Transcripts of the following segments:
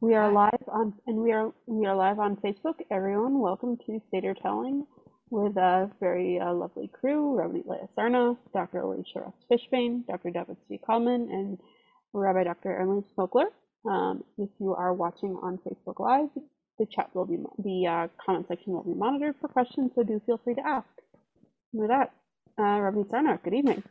We are live on, and we are we are live on Facebook. Everyone, welcome to Seder Telling with a very uh, lovely crew: Rabbi Leah Sarna, Dr. Elisha Russ Fishbane, Dr. David Zvi Kalman, and Rabbi Dr. Erin Smokler. Um, if you are watching on Facebook Live, the chat will be the uh, comment section will be monitored for questions, so do feel free to ask. And with that, uh, Rabbi Sarna, good evening.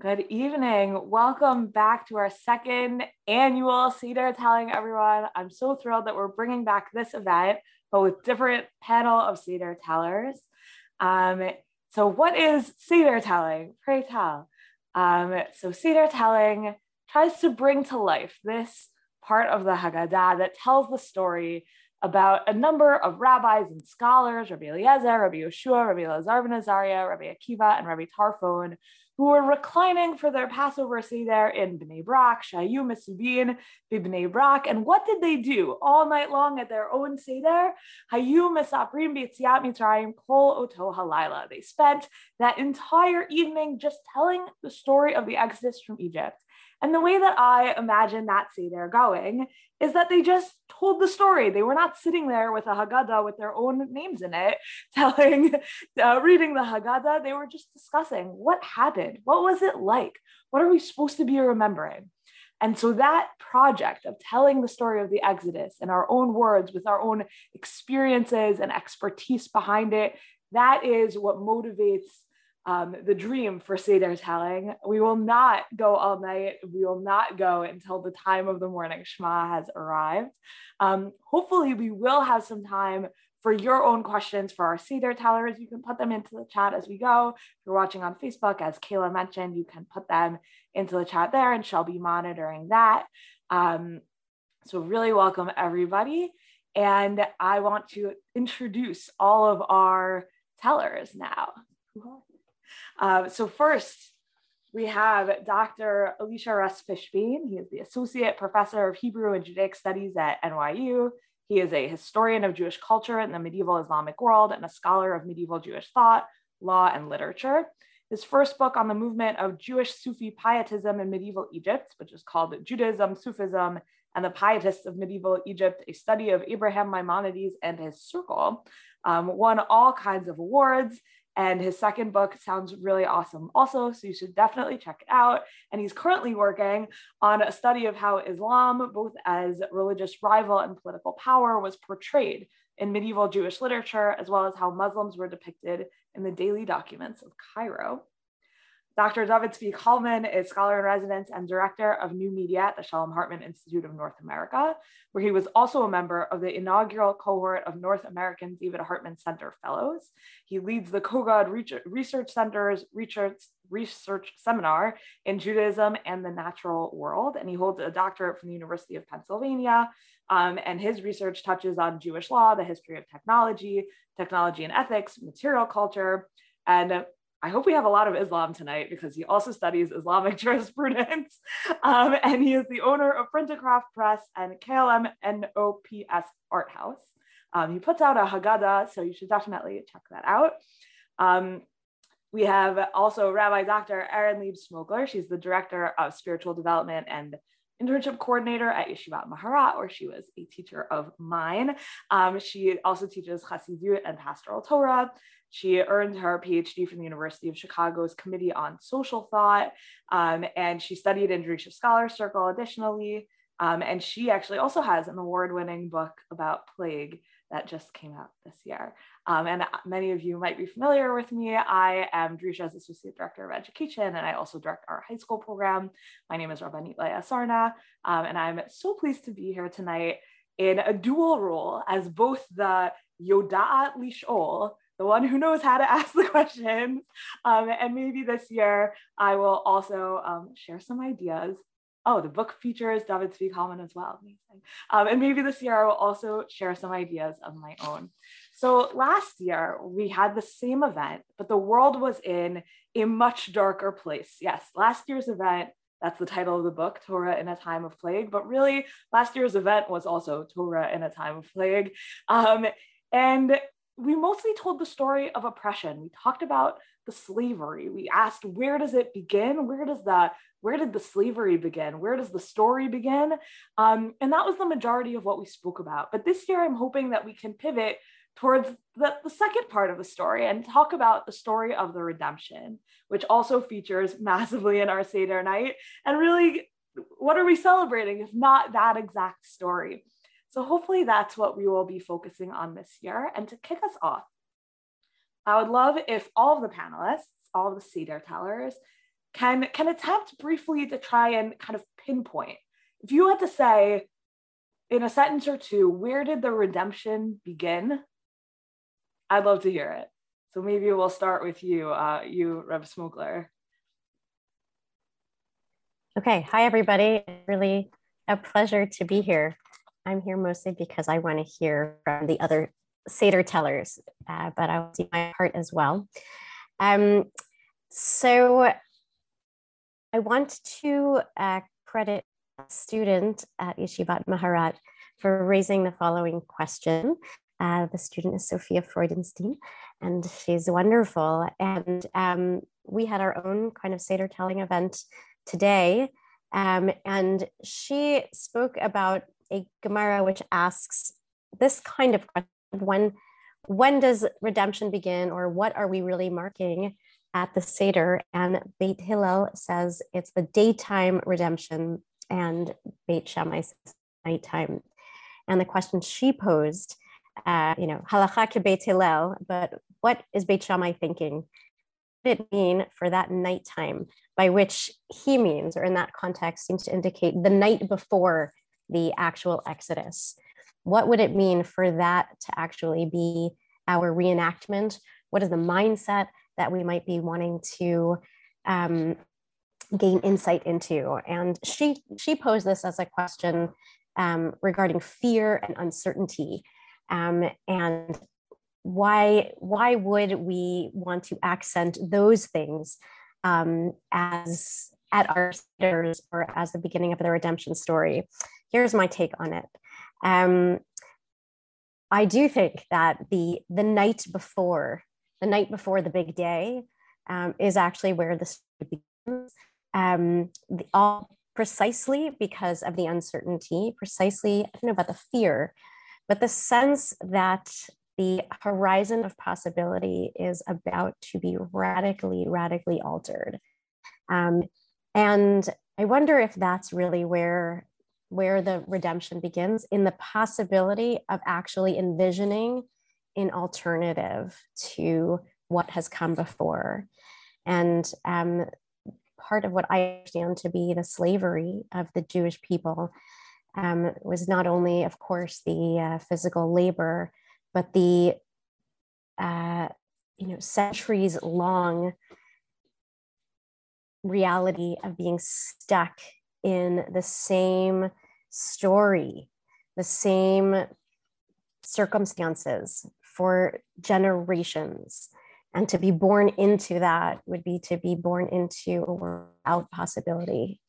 Good evening. Welcome back to our second annual Seder Telling, everyone. I'm so thrilled that we're bringing back this event, but with different panel of Seder tellers. Um, so, what is Seder Telling? Pray tell. Um, so, Seder Telling tries to bring to life this part of the Haggadah that tells the story about a number of rabbis and scholars, Rabbi Eliezer, Rabbi Yehoshua, Rabbi Lazar ben Azariah, Rabbi Akiva, and Rabbi Tarfon, who were reclining for their Passover Seder in Bnei Brak, Shayu Mesubin, Bnei Brak. And what did they do all night long at their own Seder? Hayu Mesaprim B'Yitziat Mitzrayim Kol Oto. They spent that entire evening just telling the story of the Exodus from Egypt. And the way that I imagine that Seder going is that they just told the story. They were not sitting there with a Haggadah with their own names in it, telling, uh, reading the Haggadah. They were just discussing what happened. What was it like? What are we supposed to be remembering? And so that project of telling the story of the Exodus in our own words, with our own experiences and expertise behind it, that is what motivates um, the dream for Seder telling. We will not go all night. We will not go until the time of the morning Shema has arrived. Um, hopefully, we will have some time for your own questions for our Seder tellers. You can put them into the chat as we go. If you're watching on Facebook, as Kayla mentioned, you can put them into the chat there and she'll be monitoring that. Um, so, really welcome everybody. And I want to introduce all of our tellers now. Uh, so first, we have Dr. Elisha Russ Fishbane. He is the Associate Professor of Hebrew and Judaic Studies at NYU. He is a historian of Jewish culture in the medieval Islamic world and a scholar of medieval Jewish thought, law, and literature. His first book on the movement of Jewish Sufi pietism in medieval Egypt, which is called Judaism, Sufism, and the Pietists of Medieval Egypt, a study of Abraham Maimonides and his circle, um, won all kinds of awards and his second book sounds really awesome also, so you should definitely check it out. And he's currently working on a study of how Islam, both as religious rival and political power, was portrayed in medieval Jewish literature, as well as how Muslims were depicted in the daily documents of Cairo. Dr. David Zvi Kalman is scholar in residence and director of new media at the Shalom Hartman Institute of North America, where he was also a member of the inaugural cohort of North American David Hartman Center Fellows. He leads the Kogod Research Center's research, research seminar in Judaism and the natural world, and he holds a doctorate from the University of Pennsylvania. Um, and his research touches on Jewish law, the history of technology, technology and ethics, material culture, and I hope we have a lot of Islam tonight because he also studies Islamic jurisprudence. Um, and he is the owner of Print-O-Craft Press and KLM NOPS Art House. Um, he puts out a Haggadah, so you should definitely check that out. Um, we have also Rabbi Dr. Erin Leib Smokler. She's the director of spiritual development and internship coordinator at Yeshivat Maharat, where she was a teacher of mine. Um, she also teaches Chassidut and Pastoral Torah. She earned her PhD from the University of Chicago's Committee on Social Thought, um, and she studied in Drisha Scholar Circle additionally. Um, and she actually also has an award winning book about plague that just came out this year. Um, and many of you might be familiar with me. I am Drisha's Associate Director of Education, and I also direct our high school program. My name is Rabbanit Leah Sarna, um, and I'm so pleased to be here tonight in a dual role as both the Yoda'at Lishol, the one who knows how to ask the questions. Um, and maybe this year I will also um, share some ideas. Oh, the book features David Zvi as well. Um, and maybe this year I will also share some ideas of my own. So last year we had the same event, but the world was in a much darker place. Yes, last year's event that's the title of the book, Torah in a Time of Plague. But really, last year's event was also Torah in a Time of Plague. Um, and we mostly told the story of oppression. We talked about the slavery. We asked, where does it begin? Where does the where did the slavery begin? Where does the story begin? Um, and that was the majority of what we spoke about. But this year, I'm hoping that we can pivot towards the, the second part of the story and talk about the story of the redemption, which also features massively in our Seder night. And really, what are we celebrating if not that exact story? So hopefully that's what we will be focusing on this year. And to kick us off, I would love if all of the panelists, all of the Seder tellers, can, can attempt briefly to try and kind of pinpoint. If you had to say in a sentence or two, where did the redemption begin? I'd love to hear it. So maybe we'll start with you, uh, you, Reb Smokler. Okay, hi everybody. Really a pleasure to be here. I'm here mostly because I want to hear from the other Seder tellers, uh, but I will see my part as well. Um, so I want to uh, credit a student at Yeshivat Maharat for raising the following question. Uh, the student is Sophia Freudenstein, and she's wonderful. And um, we had our own kind of Seder telling event today. Um, and she spoke about a Gemara which asks this kind of question when when does redemption begin or what are we really marking at the Seder? And Beit Hillel says it's the daytime redemption and Beit Shammai says nighttime. And the question she posed, uh, you know, halacha Beit Hillel, but what is Beit Shammai thinking? What did it mean for that nighttime by which he means, or in that context, seems to indicate the night before the actual Exodus. What would it mean for that to actually be our reenactment? What is the mindset that we might be wanting to um, gain insight into? And she she posed this as a question um, regarding fear and uncertainty, um, and why why would we want to accent those things um, as at our centers or as the beginning of the redemption story. Here's my take on it. Um, I do think that the the night before the night before the big day um, is actually where the story begins. Um, the, all precisely because of the uncertainty, precisely I don't know about the fear, but the sense that the horizon of possibility is about to be radically, radically altered. Um, and I wonder if that's really where, where the redemption begins in the possibility of actually envisioning an alternative to what has come before. And um, part of what I understand to be the slavery of the Jewish people um, was not only, of course, the uh, physical labor, but the uh, you know centuries long reality of being stuck in the same story, the same circumstances for generations. And to be born into that would be to be born into a world without possibility,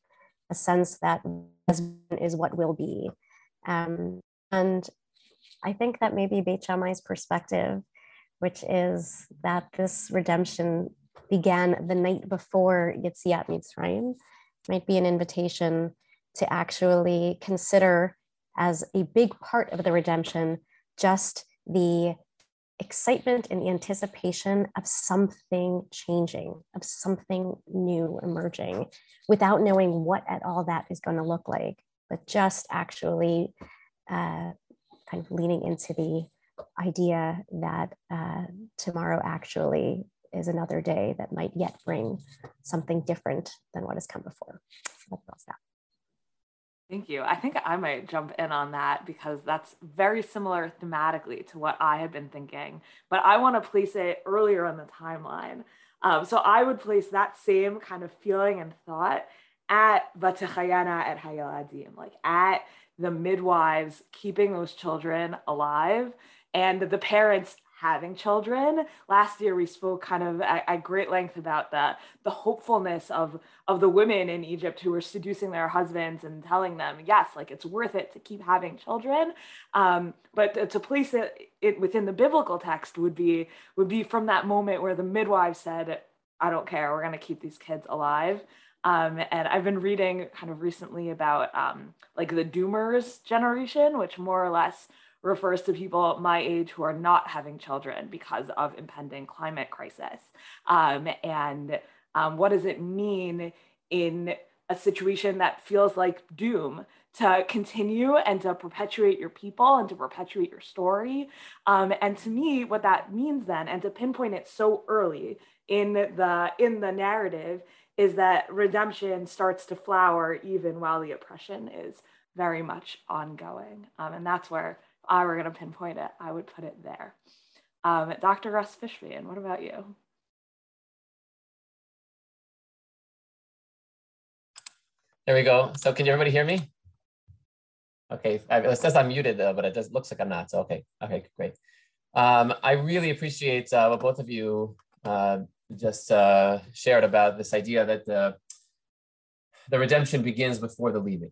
a sense that is what will be. Um, and I think that maybe Beit Shammai's perspective, which is that this redemption began the night before Yetziat Mitzrayim, might be an invitation to actually consider as a big part of the redemption just the excitement and the anticipation of something changing, of something new emerging, without knowing what at all that is going to look like, but just actually uh, kind of leaning into the idea that uh, tomorrow actually is another day that might yet bring something different than what has come before. Thank you. I think I might jump in on that because that's very similar thematically to what I had been thinking, but I want to place it earlier on the timeline. Um, so I would place that same kind of feeling and thought at Vatechayana at Hayaladim, like at the midwives keeping those children alive and the parents having children. Last year we spoke kind of at, at, great length about the the hopefulness of of the women in Egypt who were seducing their husbands and telling them, yes, like it's worth it to keep having children. Um, but to, to place it, it within the biblical text would be would be from that moment where the midwife said, I don't care. We're going to keep these kids alive. Um, and I've been reading kind of recently about um, like the doomers generation, which more or less refers to people my age who are not having children because of impending climate crisis. Um, and um, what does it mean in a situation that feels like doom to continue and to perpetuate your people and to perpetuate your story. Um, and to me, what that means then, and to pinpoint it so early in the in the narrative, is that redemption starts to flower even while the oppression is very much ongoing. Um, and that's where I were going to pinpoint it, I would put it there. Um, Dr. Russ Fishbane, what about you? There we go. So can everybody hear me? Okay, it says I'm muted, though, but it does looks like I'm not. So okay, okay, great. Um, I really appreciate uh, what both of you uh, just uh, shared about this idea that the, the redemption begins before the leaving.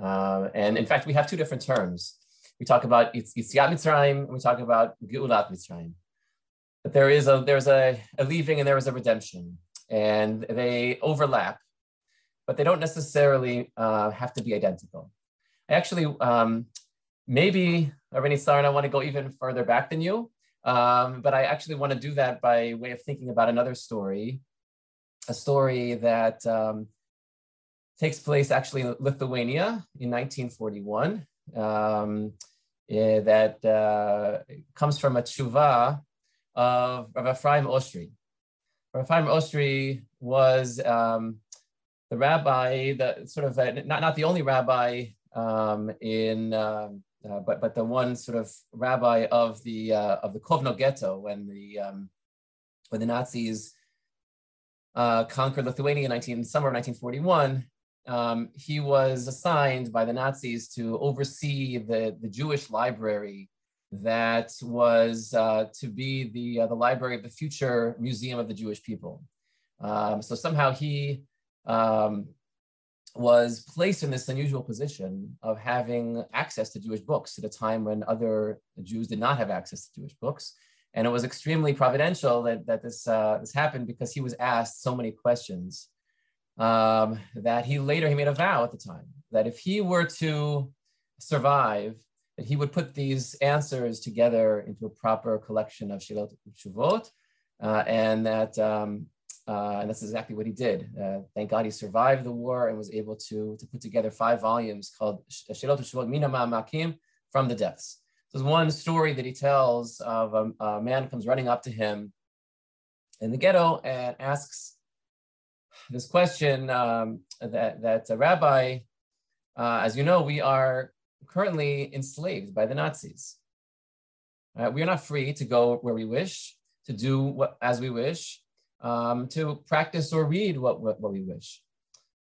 Uh, and in fact, we have two different terms. We talk about Yitziat Mitzrayim, and we talk about Geulat Mitzrayim. But there is a there's a, a leaving and there is a redemption, and they overlap, but they don't necessarily uh, have to be identical. I actually, um, maybe, Rabbi Sarn, I want to go even further back than you, um, but I actually want to do that by way of thinking about another story, a story that um, takes place actually in Lithuania in 1941, um, eh, that uh, comes from a tshuva of Rav Ephraim Oshry. Rav Ephraim Oshry was um, the rabbi, the sort of, uh, not, not the only rabbi um, in um, uh, but but the one sort of rabbi of the uh, of the Kovno ghetto when the um, when the Nazis uh, conquered Lithuania in 19 summer of 1941. Um, he was assigned by the Nazis to oversee the, the Jewish library that was uh, to be the, uh, the library of the future museum of the Jewish people. Um, so somehow he um, was placed in this unusual position of having access to Jewish books at a time when other Jews did not have access to Jewish books. And it was extremely providential that, that this, uh, this happened because he was asked so many questions um, that he later, he made a vow at the time that if he were to survive, that he would put these answers together into a proper collection of Shilot Shuvot, uh, and that um, uh, and that's exactly what he did. Uh, thank God he survived the war and was able to, to put together five volumes called Shirot Shuvot Mina Makim from the depths. There's one story that he tells of a, a, man comes running up to him in the ghetto and asks this question um, that, that a rabbi, uh, as you know, we are currently enslaved by the Nazis. Uh, we are not free to go where we wish, to do what, as we wish um, to practice or read what, what, what we wish.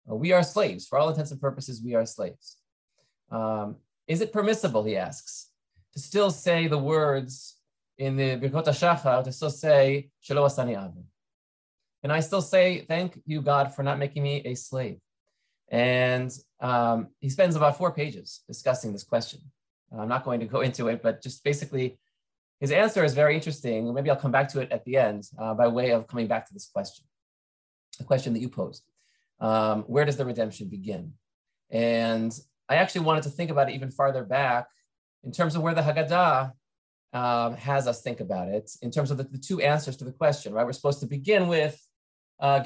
Uh, we are slaves. For all intents and purposes, we are slaves. Um, is it permissible, he asks, to still say the words in the Birkot HaShachar, to still say, Shelo Asani Avin? And I still say, thank you, God, for not making me a slave. And um, he spends about four pages discussing this question. I'm not going to go into it, but just basically his answer is very interesting. Maybe I'll come back to it at the end uh, by way of coming back to this question, the question that you posed. Um, where does the redemption begin? And I actually wanted to think about it even farther back in terms of where the Haggadah um, has us think about it, in terms of the, the, two answers to the question, right? We're supposed to begin with uh,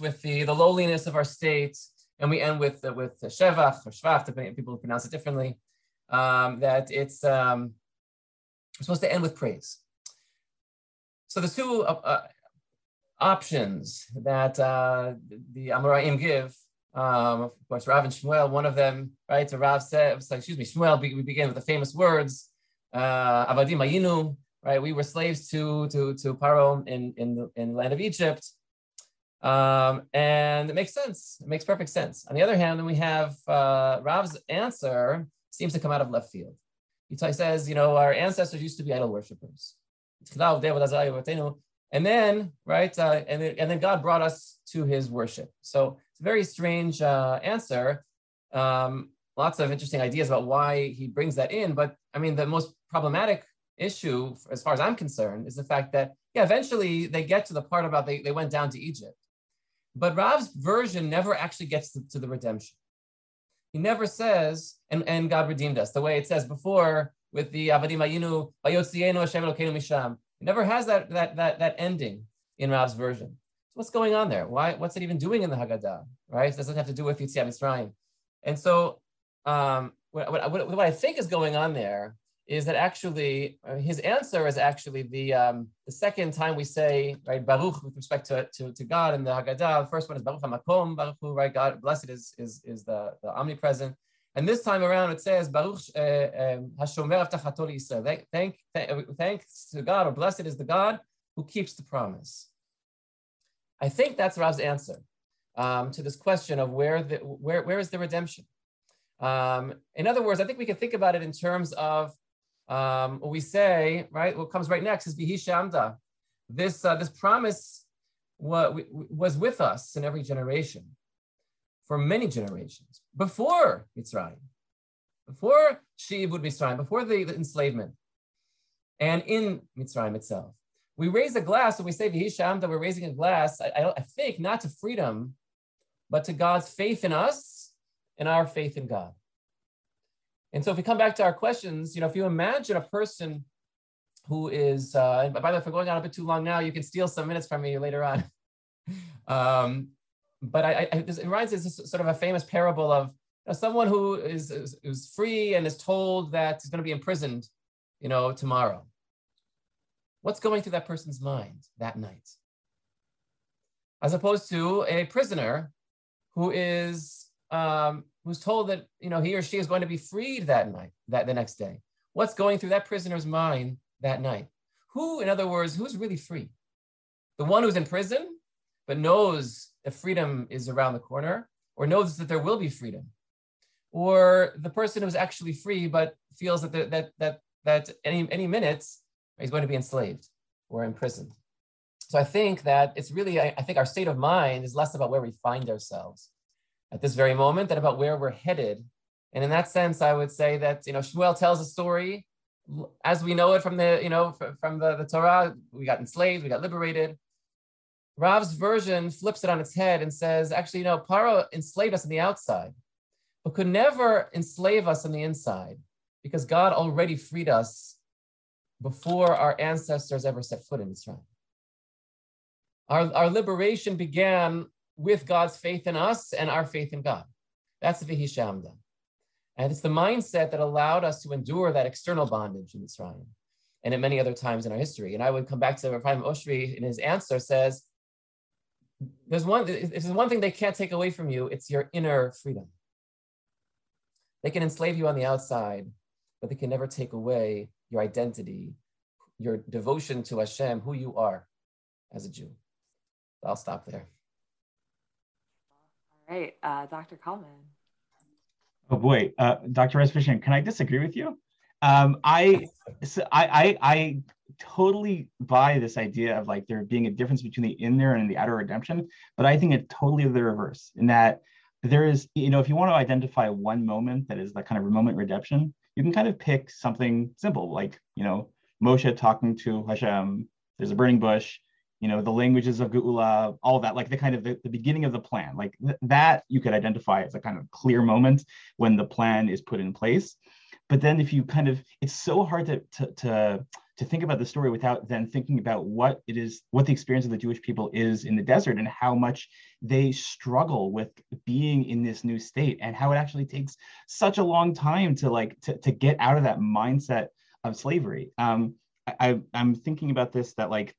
with the, the lowliness of our state, and we end with, uh, with Shevach or Shvach, depending people pronounce it differently, um, that it's, um, supposed to end with praise. So the two uh, uh, options that uh, the Amoraim give, um, of course, Rav and Shmuel, one of them, right? So Rav said, excuse me, Shmuel, we begin with the famous words, uh, Avadim Ayinu, right? We were slaves to to to Paro in in the, in the land of Egypt, um, and it makes sense. It makes perfect sense. On the other hand, then we have uh, Rav's answer seems to come out of left field. He says, you know, our ancestors used to be idol worshippers. And then, right, uh, and, then, and then God brought us to his worship. So it's a very strange uh, answer. Um, lots of interesting ideas about why he brings that in. But I mean, the most problematic issue, as far as I'm concerned, is the fact that yeah, eventually they get to the part about they, they went down to Egypt. But Rav's version never actually gets to, to the redemption. He never says, and, and God redeemed us, the way it says before with the Avadim Ayinu, Hashem Misham. It never has that, that, that, that ending in Rav's version. So what's going on there? Why, what's it even doing in the Haggadah, right? It doesn't have to do with Yitziat Mitzrayim. And so um, what, what, what I think is going on there is that actually uh, his answer is actually the um, the second time we say right Baruch with respect to, to, to God in the Haggadah. The first one is Baruch Hamakom, Baruch right? God, blessed is is, is the, the omnipresent. And this time around it says Baruch uh, um, Hashomer Avtachato Yisrael. Thank, thank, uh, thanks to God, or blessed is the God who keeps the promise. I think that's Rav's answer um, to this question of where the where where is the redemption. Um, in other words, I think we can think about it in terms of um, we say, right, what comes right next is Vihi Shamda. This, uh, this promise was with us in every generation for many generations before Mitzrayim, before Sheivud Mitzrayim, before the, the, enslavement, and in Mitzrayim itself. We raise a glass when we say Vihi Shamda, we're raising a glass, I, I, I think, not to freedom, but to God's faith in us and our faith in God. And so if we come back to our questions, you know, if you imagine a person who is, uh, by the way, if we're going on a bit too long now, you can steal some minutes from me later on. um, but I, I, it reminds me of sort of a famous parable of you know, someone who is, is, is free and is told that he's going to be imprisoned, you know, tomorrow. What's going through that person's mind that night? As opposed to a prisoner who is um, who's told that you know he or she is going to be freed that night, that the next day. What's going through that prisoner's mind that night? Who, in other words, who's really free? The one who's in prison, but knows that freedom is around the corner, or knows that there will be freedom, or the person who's actually free but feels that that that that any any minutes he's going to be enslaved or imprisoned. So I think that it's really I, I think our state of mind is less about where we find ourselves at this very moment and about where we're headed. And in that sense, I would say that, you know, Shmuel tells a story as we know it from the, you know, from the, the Torah, we got enslaved, we got liberated. Rav's version flips it on its head and says, actually, you know, Paro enslaved us on the outside, but could never enslave us on the inside because God already freed us before our ancestors ever set foot in Israel. Our, our liberation began with God's faith in us and our faith in God. That's the Vihishamda. And it's the mindset that allowed us to endure that external bondage in Mitzrayim and at many other times in our history. And I would come back to Rafaim Oshri in his answer says, there's one, if there's one thing they can't take away from you, it's your inner freedom. They can enslave you on the outside, but they can never take away your identity, your devotion to Hashem, who you are as a Jew. I'll stop there right, uh, Dr. Kalman. Oh boy, uh, Dr. Respishin, can I disagree with you? Um, I, I, I, I totally buy this idea of like there being a difference between the inner and the outer redemption, but I think it's totally the reverse in that there is, you know, if you want to identify one moment that is the kind of moment redemption, you can kind of pick something simple like, you know, Moshe talking to Hashem, there's a burning bush, you know the languages of Geula, all that, like the kind of the, the beginning of the plan, like th- that you could identify as a kind of clear moment when the plan is put in place. But then if you kind of, it's so hard to to to, to think about the story without then thinking about what it is, what the experience of the Jewish people is in the desert and how much they struggle with being in this new state and how it actually takes such a long time to like to, to get out of that mindset of slavery. Um, I, I'm thinking about this that like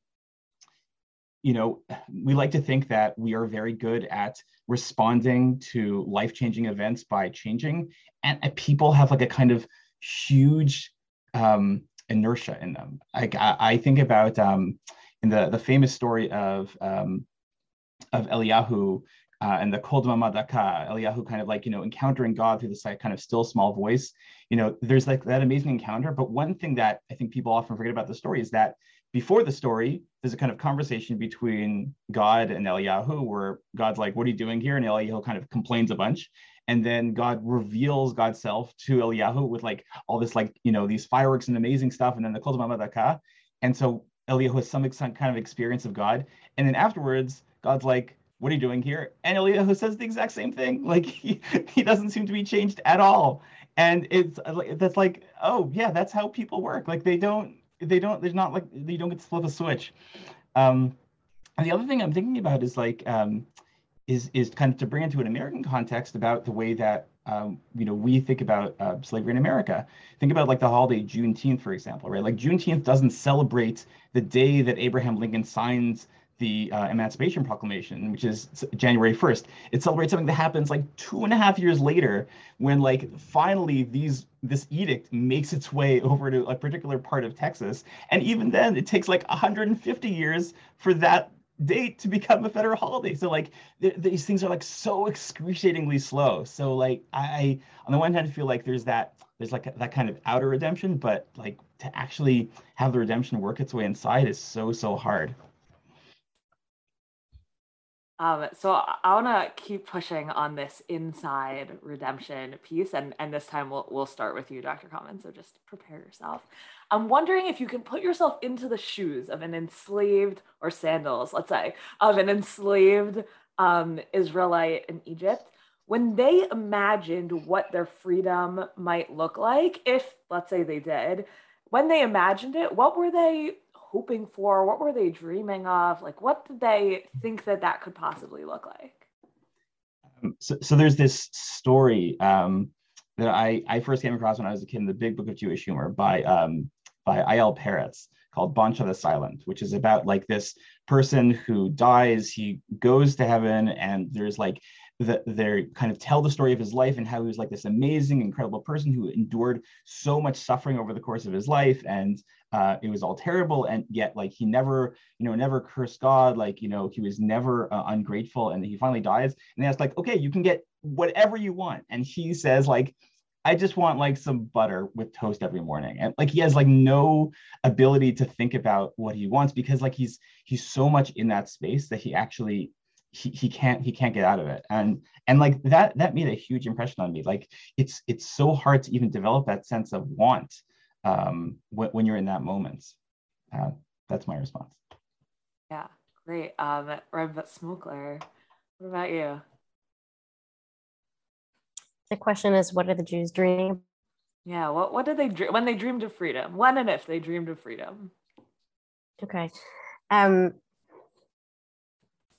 you know, we like to think that we are very good at responding to life-changing events by changing, and, and people have like a kind of huge um, inertia in them. Like I, think about um, in the the famous story of um, of Eliyahu uh, and the Kol Mamadaka, Eliyahu kind of like, you know, encountering God through this like kind of still small voice. You know, there's like that amazing encounter. But one thing that I think people often forget about the story is that before the story, there's a kind of conversation between God and Eliyahu where God's like, what are you doing here? And Eliyahu kind of complains a bunch. And then God reveals God's self to Eliyahu with like all this, like, you know, these fireworks and amazing stuff. And then the Kol Mamadaka. And so Eliyahu has some kind of experience of God, and then afterwards, God's like, "What are you doing here?" And Eliyahu says the exact same thing. Like he he doesn't seem to be changed at all, and it's that's like, oh yeah, that's how people work. Like they don't they don't there's not like you don't get to flip a switch. Um, and the other thing I'm thinking about is like um, is is kind of to bring into an American context about the way that um, you know we think about uh, slavery in America. Think about like the holiday Juneteenth, for example, right? Like Juneteenth doesn't celebrate the day that Abraham Lincoln signs the uh, Emancipation Proclamation, which is January 1st. It celebrates something that happens like two and a half years later, when like finally these this edict makes its way over to a particular part of Texas, and even then it takes like 150 years for that date to become a federal holiday. So like th- these things are like so excruciatingly slow. So like I, on the one hand, I feel like there's that there's like that kind of outer redemption, but like to actually have the redemption work its way inside is so so hard. Um, so I want to keep pushing on this inside redemption piece, and and this time we'll we'll start with you, Dr. Kalman. So just prepare yourself. I'm wondering if you can put yourself into the shoes of an enslaved, or sandals, let's say, of an enslaved um, Israelite in Egypt when they imagined what their freedom might look like, if let's say they did, when they imagined it, what were they hoping for? What were they dreaming of? Like, what did they think that that could possibly look like? Um, so, so there's this story um, that I, I first came across when I was a kid in the Big Book of Jewish Humor by um, by I.L. Peretz called Bontshe the Silent, which is about like this person who dies, he goes to heaven, and there's like that they kind of tell the story of his life and how he was like this amazing, incredible person who endured so much suffering over the course of his life, and uh, it was all terrible. And yet, like he never, you know, never cursed God. Like you know, he was never uh, ungrateful. And he finally dies, and that's like, okay, you can get whatever you want. And he says like, I just want like some butter with toast every morning. And like he has like no ability to think about what he wants because like he's he's so much in that space that he actually he, he can't he can't get out of it. And and like that that made a huge impression on me. Like it's it's so hard to even develop that sense of want um when, when you're in that moment. Uh, that's my response. Yeah great. Um Reb Smokler what about you? The question is what are the jews dreaming yeah what what did they dream when they dreamed of freedom? When and if they dreamed of freedom? Okay. Um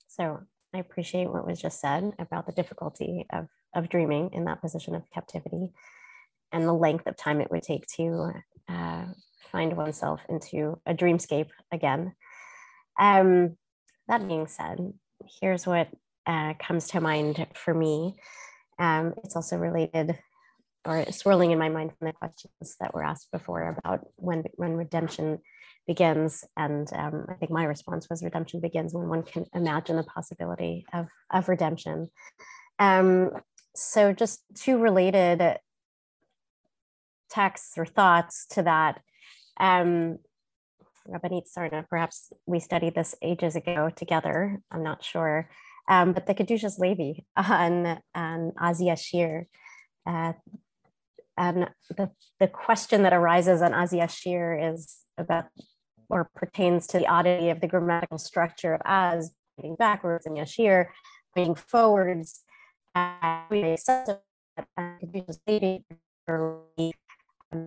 so I appreciate what was just said about the difficulty of, of dreaming in that position of captivity and the length of time it would take to uh, find oneself into a dreamscape again. Um, that being said, here's what uh, comes to mind for me. Um, it's also related or swirling in my mind from the questions that were asked before about when when redemption begins. And um, I think my response was redemption begins when one can imagine the possibility of, of redemption. Um, so, just two related texts or thoughts to that. Um, Rabbanit Sarna, perhaps we studied this ages ago together, I'm not sure. Um, but the Kedushas Levi on, on Az Yashir, uh, and the, the question that arises on Az Yashir is about or pertains to the oddity of the grammatical structure of as pointing backwards and yashir pointing forwards. Uh,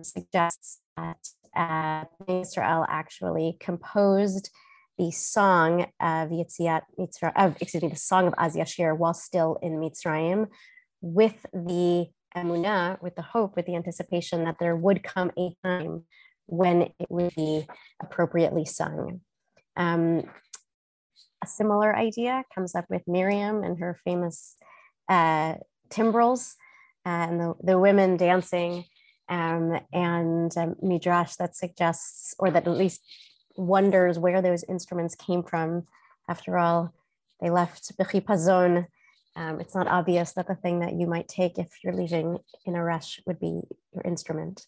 suggests that uh, actually composed the song of Yitziat Mitzrayim, of, excuse me, the song of Az Yashir while still in Mitzrayim with the emunah, with the hope, with the anticipation that there would come a time when it would be appropriately sung. Um, a similar idea comes up with Miriam and her famous uh, timbrels uh, and the, the women dancing um, and um, midrash that suggests or that at least wonders where those instruments came from. After all, they left Bechipazon. Um, it's not obvious that the thing that you might take if you're leaving in a rush would be your instrument.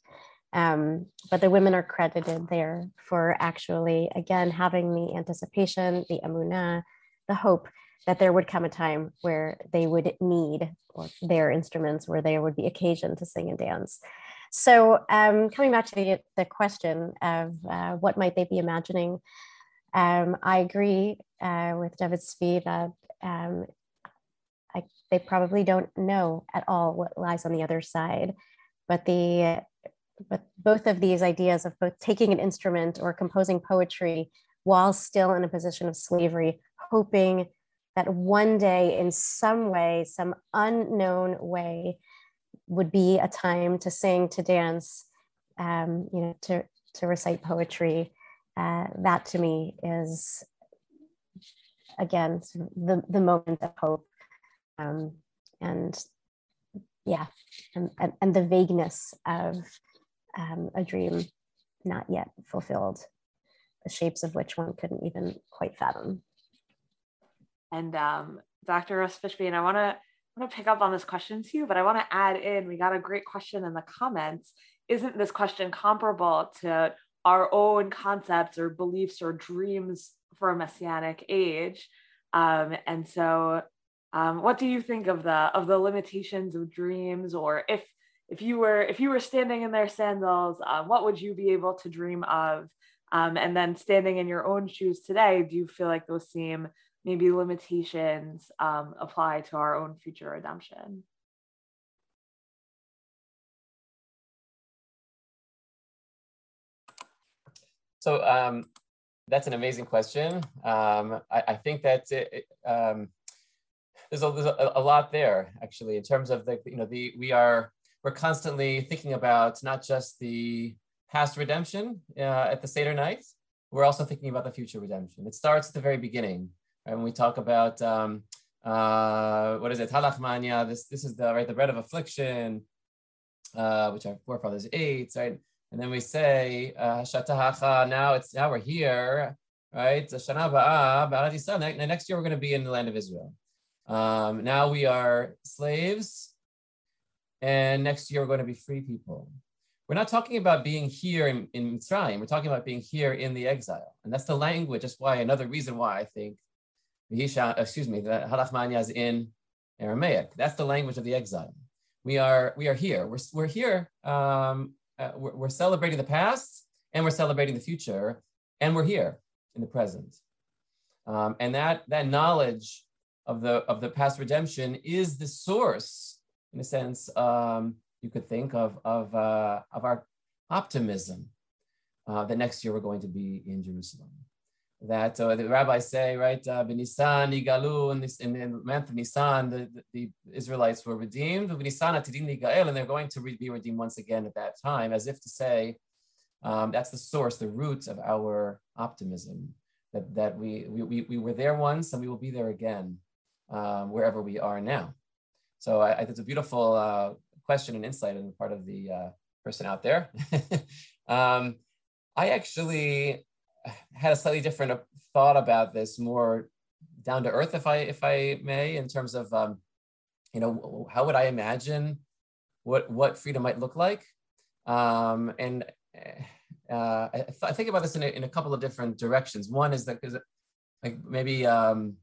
Um, but the women are credited there for actually, again, having the anticipation, the emunah, the hope that there would come a time where they would need their instruments, where there would be occasion to sing and dance. So, um, coming back to the, the question of uh, what might they be imagining, Um, I agree uh, with David Zvi that um, they probably don't know at all what lies on the other side. But the but both of these ideas of both taking an instrument or composing poetry while still in a position of slavery, hoping that one day, in some way, some unknown way, would be a time to sing, to dance, um, you know, to to recite poetry. Uh, that to me is again the the moment of hope, um, and yeah, and, and, and the vagueness of um, a dream not yet fulfilled, the shapes of which one couldn't even quite fathom. And um, Dr. Russ Fishbane, I want to want to pick up on this question too, but I want to add in. We got a great question in the comments. Isn't this question comparable to our own concepts or beliefs or dreams for a messianic age? Um, and so, um, what do you think of the of the limitations of dreams, or if if you were if you were standing in their sandals, uh, what would you be able to dream of? Um, and then standing in your own shoes today, do you feel like those seem maybe limitations um, apply to our own future redemption? So um, that's an amazing question. Um, I, I, think that it, um, there's, a, there's a, a, lot there actually in terms of the you know the we are we're constantly thinking about not just the past redemption uh, at the Seder night, we're also thinking about the future redemption. It starts at the very beginning. Right? When we talk about, um, uh, what is it, halachmania, this, this is the, right, the bread of affliction, uh, which our forefathers ate, right? And then we say, uh, now it's, now we're here, right? Next year we're going to be in the land of Israel. Um, now we are slaves, and next year we're going to be free people. We're not talking about being here in, in Mitzrayim. We're talking about being here in the exile. And that's the language. That's why another reason why I think excuse me, the halachmania is in Aramaic. That's the language of the exile. We are we are here. We're, we're here. Um, uh, we're, we're celebrating the past and we're celebrating the future and we're here in the present. Um, and that that knowledge of the of the past redemption is the source in a sense, um, you could think of, of, uh, of our optimism uh, that next year we're going to be in Jerusalem. That uh, the rabbis say, right, uh, Benisan, Igalu, in, in the month of Nisan, the, the, Israelites were redeemed, and they're going to be redeemed once again at that time, as if to say, um, that's the source, the root of our optimism, that, that we, we, we were there once and we will be there again, um, wherever we are now. So I, I think it's a beautiful uh, question and insight on the part of the uh, person out there. um, I actually had a slightly different thought about this, more down to earth, if I if I may, in terms of um, you know how would I imagine what what freedom might look like, um, and uh, I, I, think about this in a, in a couple of different directions. One is that because like maybe um,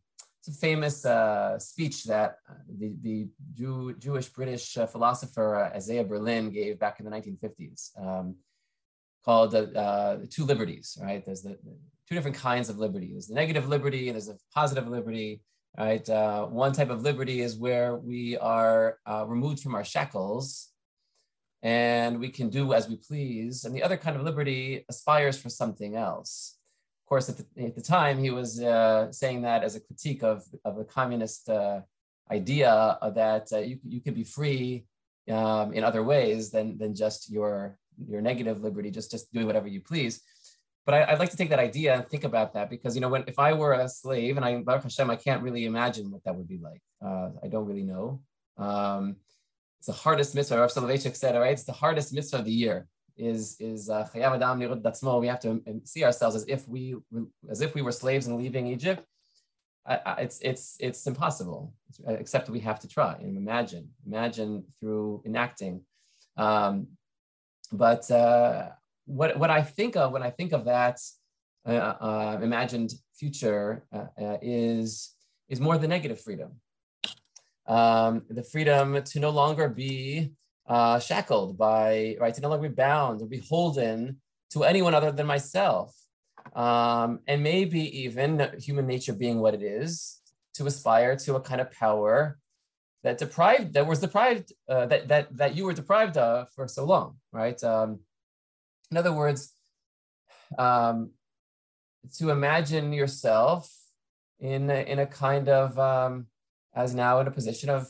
it's a famous uh, speech that uh, the, the Jew, Jewish British uh, philosopher uh, Isaiah Berlin gave back in the 1950s um, called uh, The Two Liberties, right? There's the, the, two different kinds of liberty. There's the negative liberty and there's a positive liberty, right? Uh, one type of liberty is where we are removed from our shackles and we can do as we please. And the other kind of liberty aspires for something else of course, at the, at the time, he was uh, saying that as a critique of, of the communist uh, idea that uh, you, you be free um, in other ways than, than just your, your negative liberty, just, just doing whatever you please. But I, would like to take that idea and think about that because, you know, when if I were a slave and I, Baruch Hashem, I can't really imagine what that would be like. Uh, I don't really know. Um, it's the hardest mitzvah. Rav Soloveitchik said, all right, it's the hardest mitzvah of the year is is uh, adam We have to see ourselves as if we as if we were slaves and leaving Egypt. I, I, it's it's it's impossible. Except we have to try and imagine, imagine through enacting. Um, but uh, what what I think of when I think of that uh, uh imagined future uh, uh, is is more the negative freedom. Um, the freedom to no longer be uh, shackled by, right, to no longer be bound or beholden to anyone other than myself. um, and maybe even human nature being what it is, to aspire to a kind of power that deprived that was deprived uh, that that that you were deprived of for so long, right? Um, in other words, um, to imagine yourself in a, in a kind of um, as now in a position of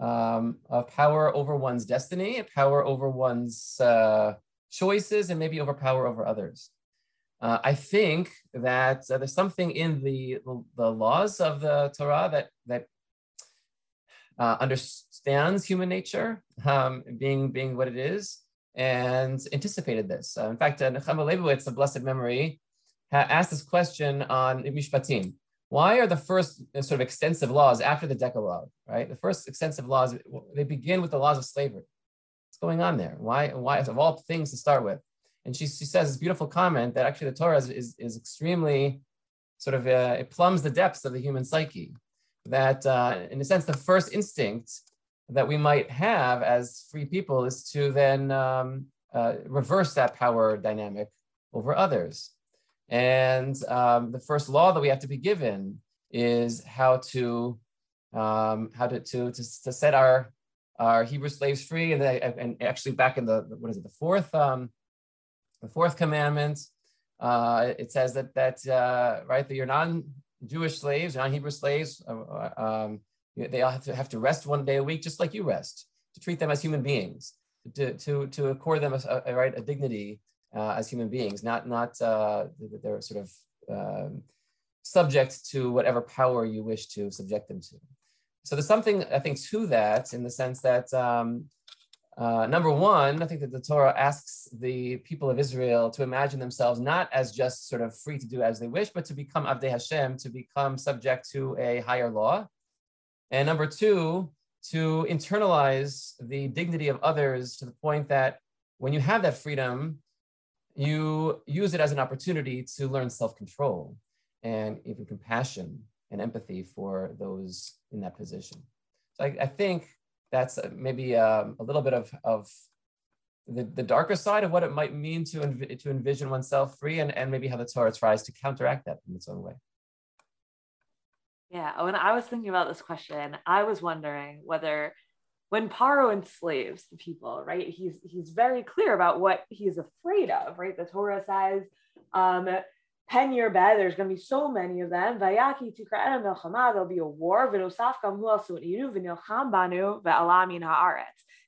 um, of power over one's destiny, power over one's uh, choices, and maybe over power over others. Uh, I think that uh, there's something in the, the laws of the Torah that that uh, understands human nature, um, being being what it is, and anticipated this. Uh, in fact, uh, Nechama Leibowitz, of blessed memory, asked this question on Mishpatim. Why are the first uh, sort of extensive laws after the Decalogue, right? The first extensive laws, they begin with the laws of slavery. What's going on there? Why, why of all things to start with? And she, she says this beautiful comment that actually the Torah is, is, is extremely sort of, uh, it plumbs the depths of the human psyche. That uh, in a sense, the first instinct that we might have as free people is to then um, uh, reverse that power dynamic over others. And um, the first law that we have to be given is how to um, how to, to, to, to, set our our Hebrew slaves free. And, they, and actually back in the, what is it, the fourth, um, the fourth commandment, uh, it says that, that uh, right, that you're non-Jewish slaves, non-Hebrew slaves, uh um, they all have to have to rest one day a week, just like you rest, to treat them as human beings, to, to, to accord them a, a right, a dignity uh, as human beings, not not uh, they're sort of um, subject to whatever power you wish to subject them to. So there's something I think to that in the sense that um, uh, number one, I think that the Torah asks the people of Israel to imagine themselves not as just sort of free to do as they wish, but to become Avdei Hashem, to become subject to a higher law. And number two, to internalize the dignity of others to the point that when you have that freedom, you use it as an opportunity to learn self-control and even compassion and empathy for those in that position. So I, I think that's maybe um, a little bit of, of the, the darker side of what it might mean to, env- to envision oneself free and, and maybe how the Torah tries to counteract that in its own way. Yeah, when I was thinking about this question, I was wondering whether when Paro enslaves the people, right, he's he's very clear about what he's afraid of, right? The Torah says, um, pen your bed, there's going to be so many of them. Vayaki there'll be a war.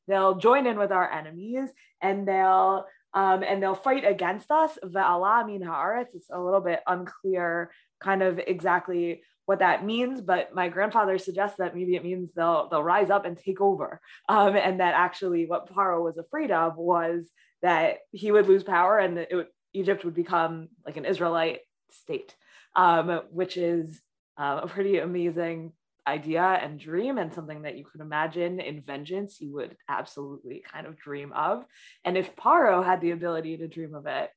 They'll join in with our enemies and they'll um, and they'll fight against us. It's a little bit unclear, kind of exactly what that means, but my grandfather suggests that maybe it means they'll they'll rise up and take over, um, and that actually what Paro was afraid of was that he would lose power and that would, Egypt would become like an Israelite state, um, which is uh, a pretty amazing idea and dream and something that you could imagine in vengeance you would absolutely kind of dream of. And if paro had the ability to dream of it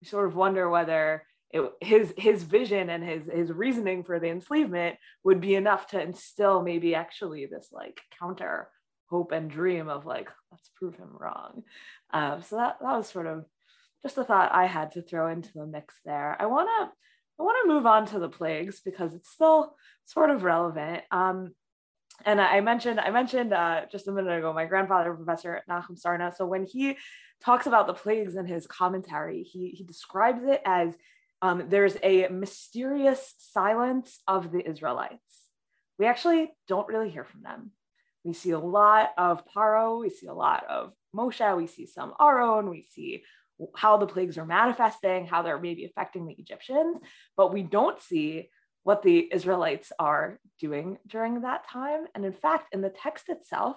you sort of wonder whether it, his his vision and his his reasoning for the enslavement would be enough to instill maybe actually this like counter hope and dream of like let's prove him wrong. Um, so that, that was sort of just a thought i had to throw into the mix there. I want to i want to move on to the plagues because it's still sort of relevant. Um, and I mentioned I mentioned uh, just a minute ago my grandfather, Professor Nahum Sarna. So when he talks about the plagues in his commentary, he he describes it as um, there's a mysterious silence of the Israelites. We actually don't really hear from them. We see a lot of Paro, we see a lot of Moshe, we see some Aaron, we see how the plagues are manifesting, how they're maybe affecting the Egyptians, but we don't see what the Israelites are doing during that time. And in fact, in the text itself,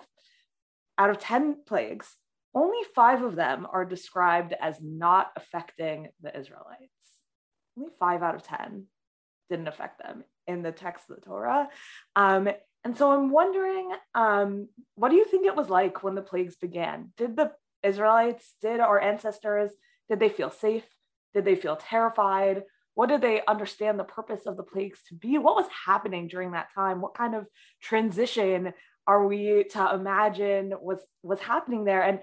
out of 10 plagues, only five of them are described as not affecting the Israelites only five out of 10 didn't affect them in the text of the Torah. Um, and so I'm wondering, um, what do you think it was like when the plagues began? Did the Israelites, did our ancestors, did they feel safe? Did they feel terrified? What did they understand the purpose of the plagues to be? What was happening during that time? What kind of transition are we to imagine was was happening there? And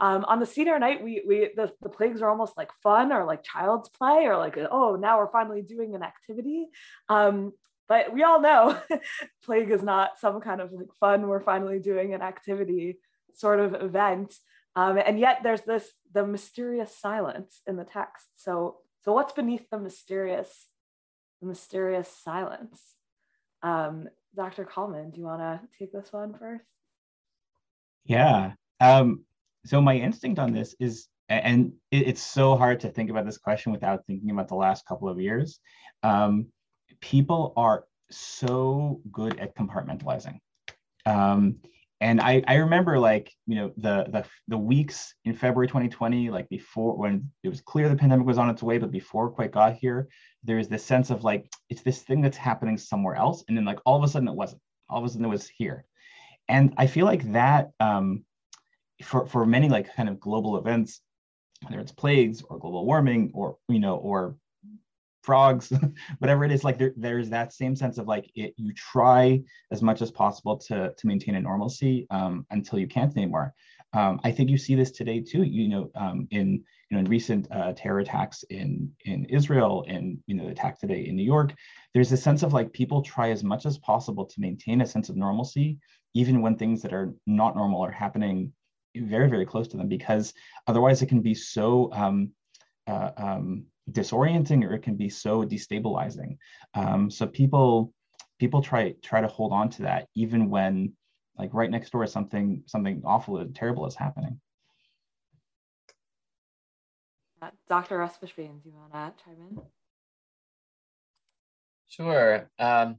Um, on the Seder night, we we the, the plagues are almost like fun or like child's play or like oh now we're finally doing an activity. Um, but we all know plague is not some kind of like fun we're finally doing an activity sort of event. Um, and yet there's this the mysterious silence in the text. So so what's beneath the mysterious the mysterious silence? Um, Dr. Kalman, do you want to take this one first? Yeah. Um, so my instinct on this is, and it, it's so hard to think about this question without thinking about the last couple of years. Um, people are so good at compartmentalizing. Um, and I, I remember like you know the, the the weeks in February 2020, like before when it was clear the pandemic was on its way, but before it quite got here, there is this sense of like it's this thing that's happening somewhere else, and then like all of a sudden it wasn't. All of a sudden it was here, and I feel like that um, for for many like kind of global events, whether it's plagues or global warming or you know or frogs, whatever it is, like there, there's that same sense of like it, you try as much as possible to, to maintain a normalcy um, until you can't anymore. Um, I think you see this today too, you know, um, in, you know, in recent uh, terror attacks in, in Israel and, you know, the attack today in New York, there's a sense of like people try as much as possible to maintain a sense of normalcy, even when things that are not normal are happening very, very close to them, because otherwise it can be so um, uh, um, disorienting or it can be so destabilizing. Um, so people people try try to hold on to that even when like right next door something something awful and terrible is happening. Uh, Dr. Russ do you want to chime in? Sure. Um,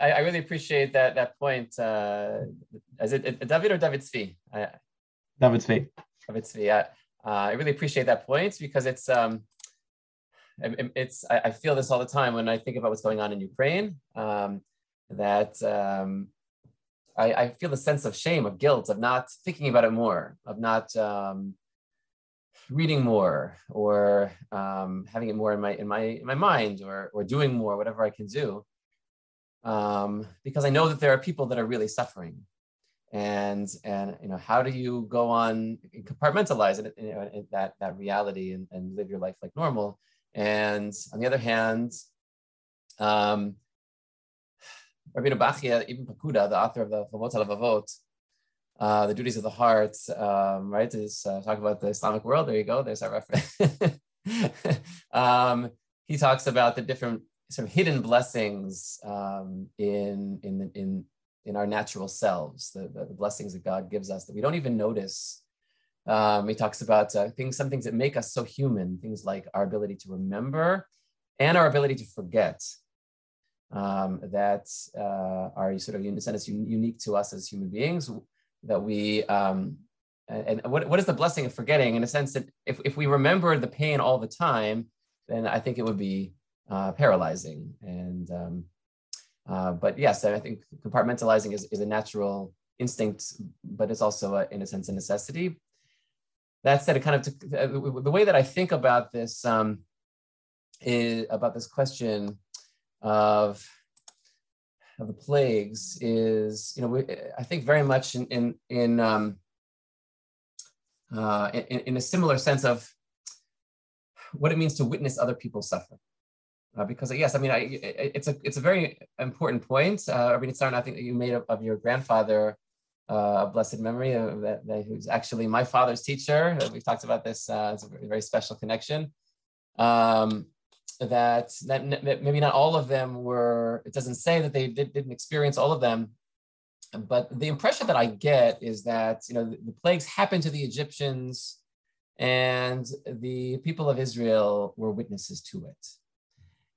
I, I, really appreciate that that point. Uh, is it, it David or David Zvi? David Zvi. David Zvi. Yeah. Uh, I really appreciate that point because it's um, it's I, feel this all the time when I think about what's going on in Ukraine. Um, that um, I, I, feel a sense of shame, of guilt, of not thinking about it more, of not um, reading more, or um, having it more in my in my in my mind, or or doing more, whatever I can do, um, because I know that there are people that are really suffering, and and you know how do you go on compartmentalize it, you know, that that reality and, and live your life like normal and on the other hand, um, Rabbeinu Bachya Ibn Pakuda, the author of the Chovot HaLevavot, uh, the duties of the heart, um, right, is uh, talk about the Islamic world. There you go. There's our reference. um, he talks about the different sort of hidden blessings um, in, in, in, in our natural selves, the, the, blessings that God gives us that we don't even notice um, he talks about uh, things, some things that make us so human, things like our ability to remember and our ability to forget. Um, that uh, are sort of in a sense unique to us as human beings. That we um, and what, what is the blessing of forgetting? In a sense that if, if we remember the pain all the time, then I think it would be uh, paralyzing. And um, uh, but yes, I think compartmentalizing is, is a natural instinct, but it's also a, in a sense a necessity that said, it kind of uh, the way that I think about this um, is about this question of of the plagues is you know we, I think very much in in in, um, uh, in in a similar sense of what it means to witness other people suffer. Uh, because yes, I mean, I, it's a it's a very important point. Uh, I mean, it's I think that you made of, of your grandfather uh, a blessed memory of that, that, who's actually my father's teacher. We've talked about this. Uh, it's a very, very special connection. Um, that, that maybe not all of them were. It doesn't say that they did, didn't experience all of them, but the impression that I get is that you know the, the plagues happened to the Egyptians, and the people of Israel were witnesses to it.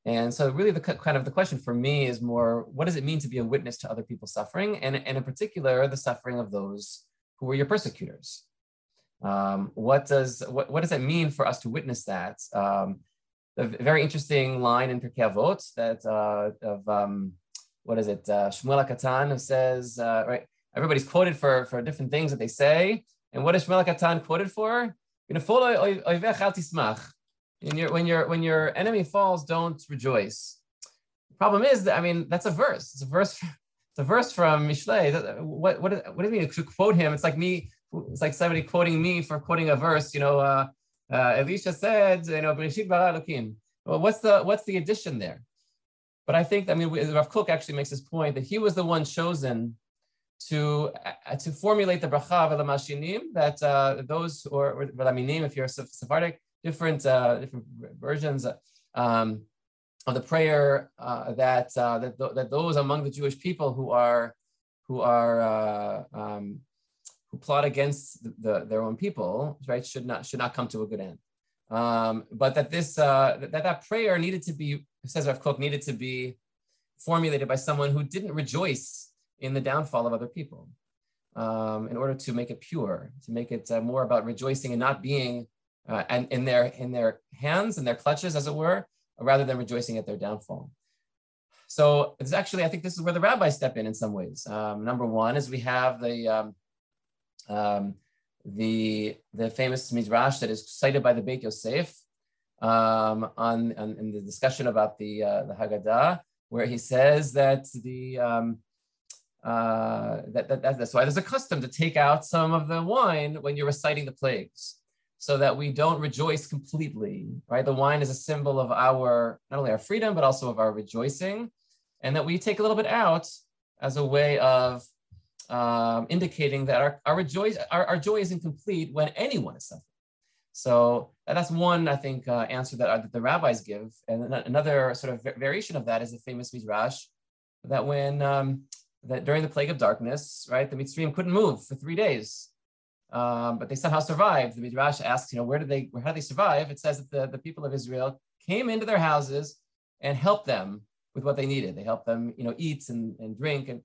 And so really the kind of the question for me is more, what does it mean to be a witness to other people's suffering? And, and in particular, the suffering of those who were your persecutors. Um, what does what, what does it mean for us to witness that? Um, a very interesting line in Pirkei Avot that uh, of um, what is it? Uh, Shmuel Katan who says, uh, right? Everybody's quoted for for different things that they say, and what is Shmuel Katan quoted for? When your when your when your enemy falls, don't rejoice. The problem is I mean that's a verse. It's a verse. It's a verse from Mishlei. What what what do you mean to quote him? It's like me it's like somebody quoting me for quoting a verse. You know, uh, uh, Elisha said, you know, Well, what's the what's the addition there? But I think, I mean, Rav Kook actually makes this point that he was the one chosen to uh, to formulate the bracha v'lamalshinim that uh, those or v'laminim, if you're Sephardic, different uh, different versions um, of the prayer uh, that, uh, that that those among the Jewish people who are who are uh, um, who plot against the, the, their own people, right, should not should not come to a good end. Um, but that this that that prayer needed to be, says Rav Kook, needed to be formulated by someone who didn't rejoice in the downfall of other people um, in order to make it pure, to make it uh, more about rejoicing and not being uh, and in their in their hands and their clutches, as it were, rather than rejoicing at their downfall. So it's actually, I think this is where the rabbis step in in some ways. Um, number one is we have the um, um, the the famous midrash that is cited by the Beit Yosef um, on, on, in the discussion about the uh, the Haggadah, where he says that the um, uh, that, that, that's why there's a custom to take out some of the wine when you're reciting the plagues so that we don't rejoice completely, right? The wine is a symbol of our, not only our freedom, but also of our rejoicing, and that we take a little bit out as a way of um, indicating that our, our, rejoice, our, our joy is incomplete when anyone is suffering. So that's one, I think, uh, answer that, uh, that the rabbis give. And another sort of variation of that is the famous Midrash that when um, that during the plague of darkness, right, the Mitzrayim couldn't move for three days, um, but they somehow survived. The Midrash asks, you know, where did they, how did they survive? It says that the, the people of Israel came into their houses and helped them with what they needed. They helped them, you know, eat and, and drink, and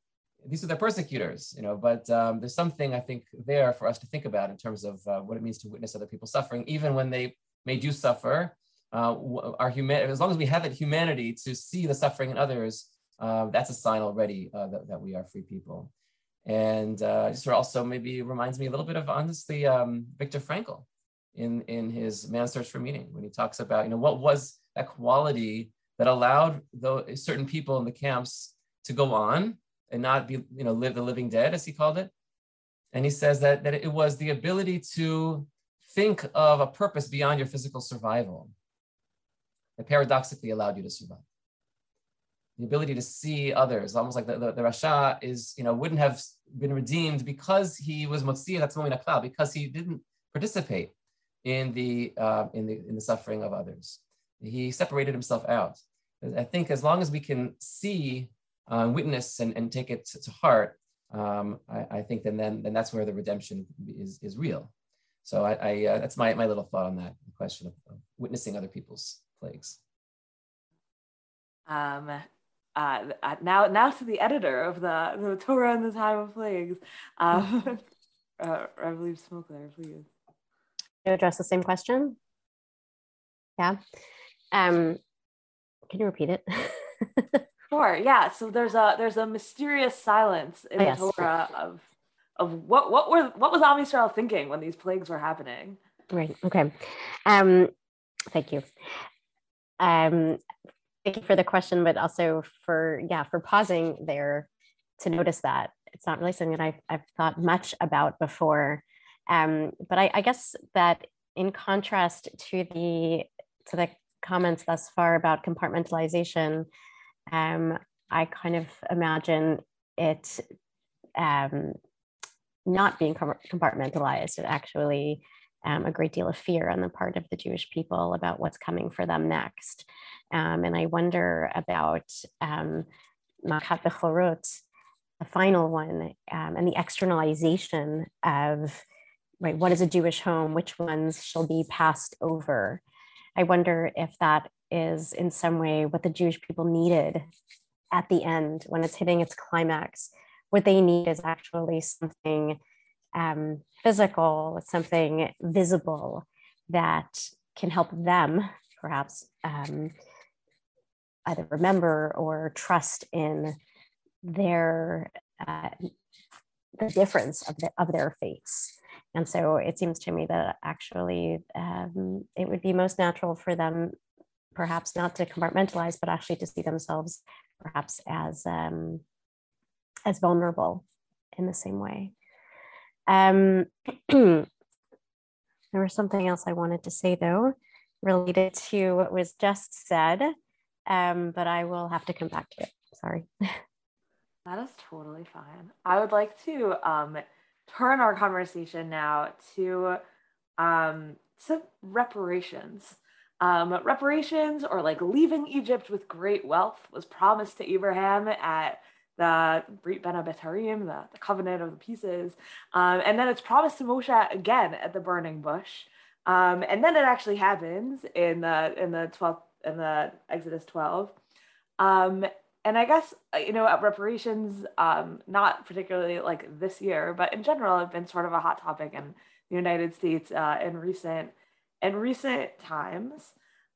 these are their persecutors, you know. But um, there's something I think there for us to think about in terms of uh, what it means to witness other people suffering, even when they made you suffer. Uh, our human, as long as we have that humanity to see the suffering in others, uh, that's a sign already uh, that, that we are free people. And uh, just also maybe reminds me a little bit of honestly um, Viktor Frankl in, in his Man's Search for Meaning when he talks about, you know, what was that quality that allowed the, certain people in the camps to go on and not be, you know, live the living dead, as he called it. And he says that, that it was the ability to think of a purpose beyond your physical survival that paradoxically allowed you to survive the ability to see others, almost like the, the, the Rasha is, you know, wouldn't have been redeemed because he was Motzi that's Klal, because he didn't participate in the, uh, in the in the suffering of others. He separated himself out. I think as long as we can see, uh, witness, and, and take it to, to heart, um, I, I, think then, then then that's where the redemption is is real. So I, I uh, that's my my little thought on that question of, of witnessing other people's plagues. Um, uh, now now to the editor of the, the Torah and the Time of Plagues. Um, uh, I believe Smokler, please. You address the same question? Yeah. Um, can you repeat it? sure. Yeah. So there's a there's a mysterious silence in oh, yes. the Torah of of what what were what was Am Yisrael thinking when these plagues were happening? Right. Okay. Um, thank you. Um, thank you for the question, but also for yeah for pausing there to notice that it's not really something that I've, I've thought much about before. Um, but I, I guess that in contrast to the to the comments thus far about compartmentalization, um, I kind of imagine it um, not being compartmentalized, it actually um, a great deal of fear on the part of the Jewish people about what's coming for them next. Um, and I wonder about um, Bechorot, the final one, um, and the externalization of right, what is a Jewish home, which ones shall be passed over. I wonder if that is in some way what the Jewish people needed at the end when it's hitting its climax. What they need is actually something um, physical, something visible that can help them perhaps um, either remember or trust in their uh, the difference of, the, of their faiths. And so it seems to me that actually um, it would be most natural for them perhaps not to compartmentalize, but actually to see themselves perhaps as um, as vulnerable in the same way. Um, there was something else I wanted to say though, related to what was just said, um, but I will have to come back to it. Sorry. That is totally fine. I would like to um, turn our conversation now to um, to reparations. Um, reparations, or like leaving Egypt with great wealth, was promised to Abraham at the Brit Ben the, the covenant of the pieces, um, and then it's promised to Moshe again at the burning bush, um, and then it actually happens in the in the 12th in the Exodus 12. Um, and I guess uh, you know reparations, um, not particularly like this year, but in general, have been sort of a hot topic in the United States uh, in recent in recent times.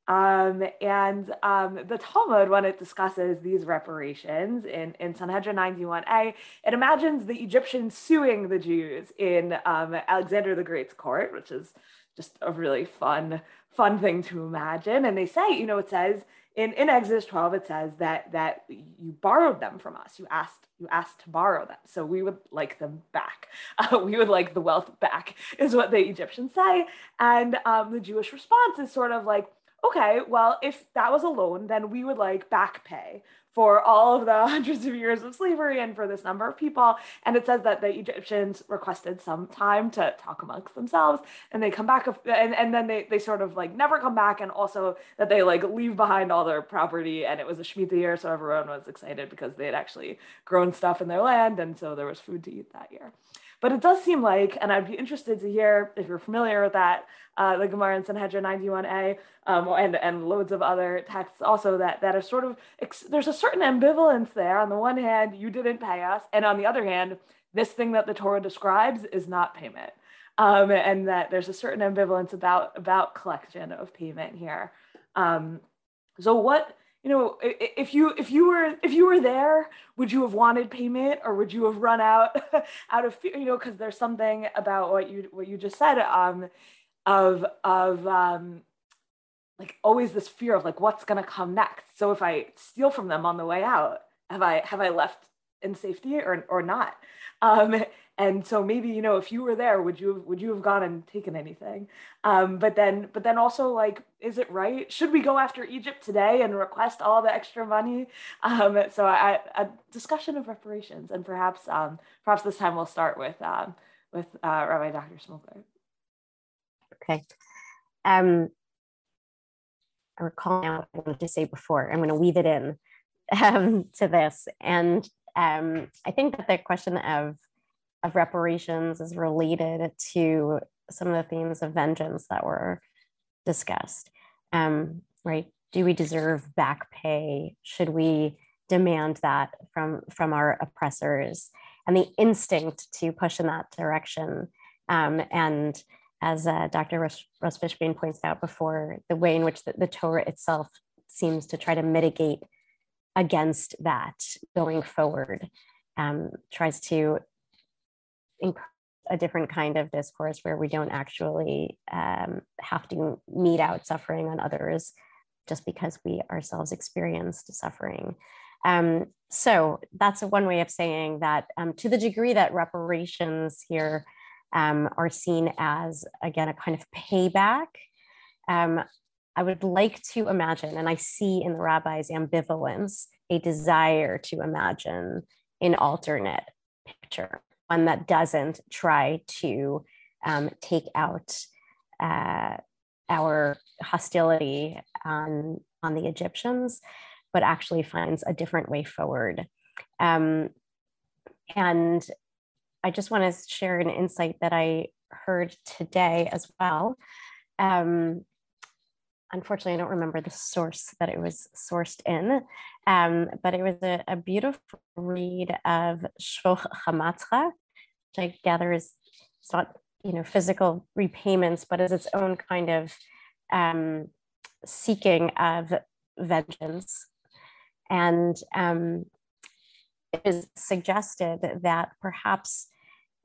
Um, and um, the Talmud, when it discusses these reparations in, in Sanhedrin 91a, it imagines the Egyptians suing the Jews in um, Alexander the Great's court, which is just a really fun, fun thing to imagine. And they say, you know, it says in, in Exodus 12, it says that that you borrowed them from us. You asked you asked to borrow them, so we would like them back. Uh, we would like the wealth back, is what the Egyptians say. And um, the Jewish response is sort of like, okay, well, if that was a loan, then we would like back pay for all of the hundreds of years of slavery and for this number of people. And it says that the Egyptians requested some time to talk amongst themselves and they come back and, and then they, they sort of like never come back. And also that they like leave behind all their property. And it was a Shemitah year. So everyone was excited because they had actually grown stuff in their land. And so there was food to eat that year. But it does seem like, and I'd be interested to hear if you're familiar with that, uh, the Gemara in Sanhedrin 91a, um, and, and loads of other texts also that, that are sort of, there's a certain ambivalence there. On the one hand, you didn't pay us. And on the other hand, this thing that the Torah describes is not payment. Um, and that there's a certain ambivalence about, about collection of payment here. Um, so what, you know, if you if you were if you were there, would you have wanted payment or would you have run out out of fear? You know, because there's something about what you what you just said um, of of um, like always this fear of like what's gonna come next. So if I steal from them on the way out, have I have I left in safety or or not? Um, and so maybe you know if you were there would you have, would you have gone and taken anything? Um, but then but then also like is it right? Should we go after egypt today and request all the extra money? Um, so I, a discussion of reparations and perhaps um, perhaps this time we'll start with um, with uh, rabbi dr smokler okay. Um, i recall now what i wanted to say before. I'm going to weave it in um, to this. And um, i think that the question of of reparations is related to some of the themes of vengeance that were discussed. Um, right? Do we deserve back pay? Should we demand that from from our oppressors? And the instinct to push in that direction. Um, and as uh, Dr. Russ, Fishbane points out before, the way in which the, the Torah itself seems to try to mitigate against that going forward, um, tries to a different kind of discourse where we don't actually um, have to mete out suffering on others just because we ourselves experienced suffering. Um, so that's one way of saying that um, to the degree that reparations here um, are seen as, again, a kind of payback, um, I would like to imagine, and I see in the rabbi's ambivalence, a desire to imagine an alternate picture one that doesn't try to um, take out uh, our hostility on, on the Egyptians, but actually finds a different way forward. Um, and I just want to share an insight that I heard today as well. Um, unfortunately, I don't remember the source that it was sourced in, um, but it was a, a, beautiful read of Shfoch Chamatcha, which I gather is it's not you know physical repayments, but is its own kind of um, seeking of vengeance, and um, it is suggested that perhaps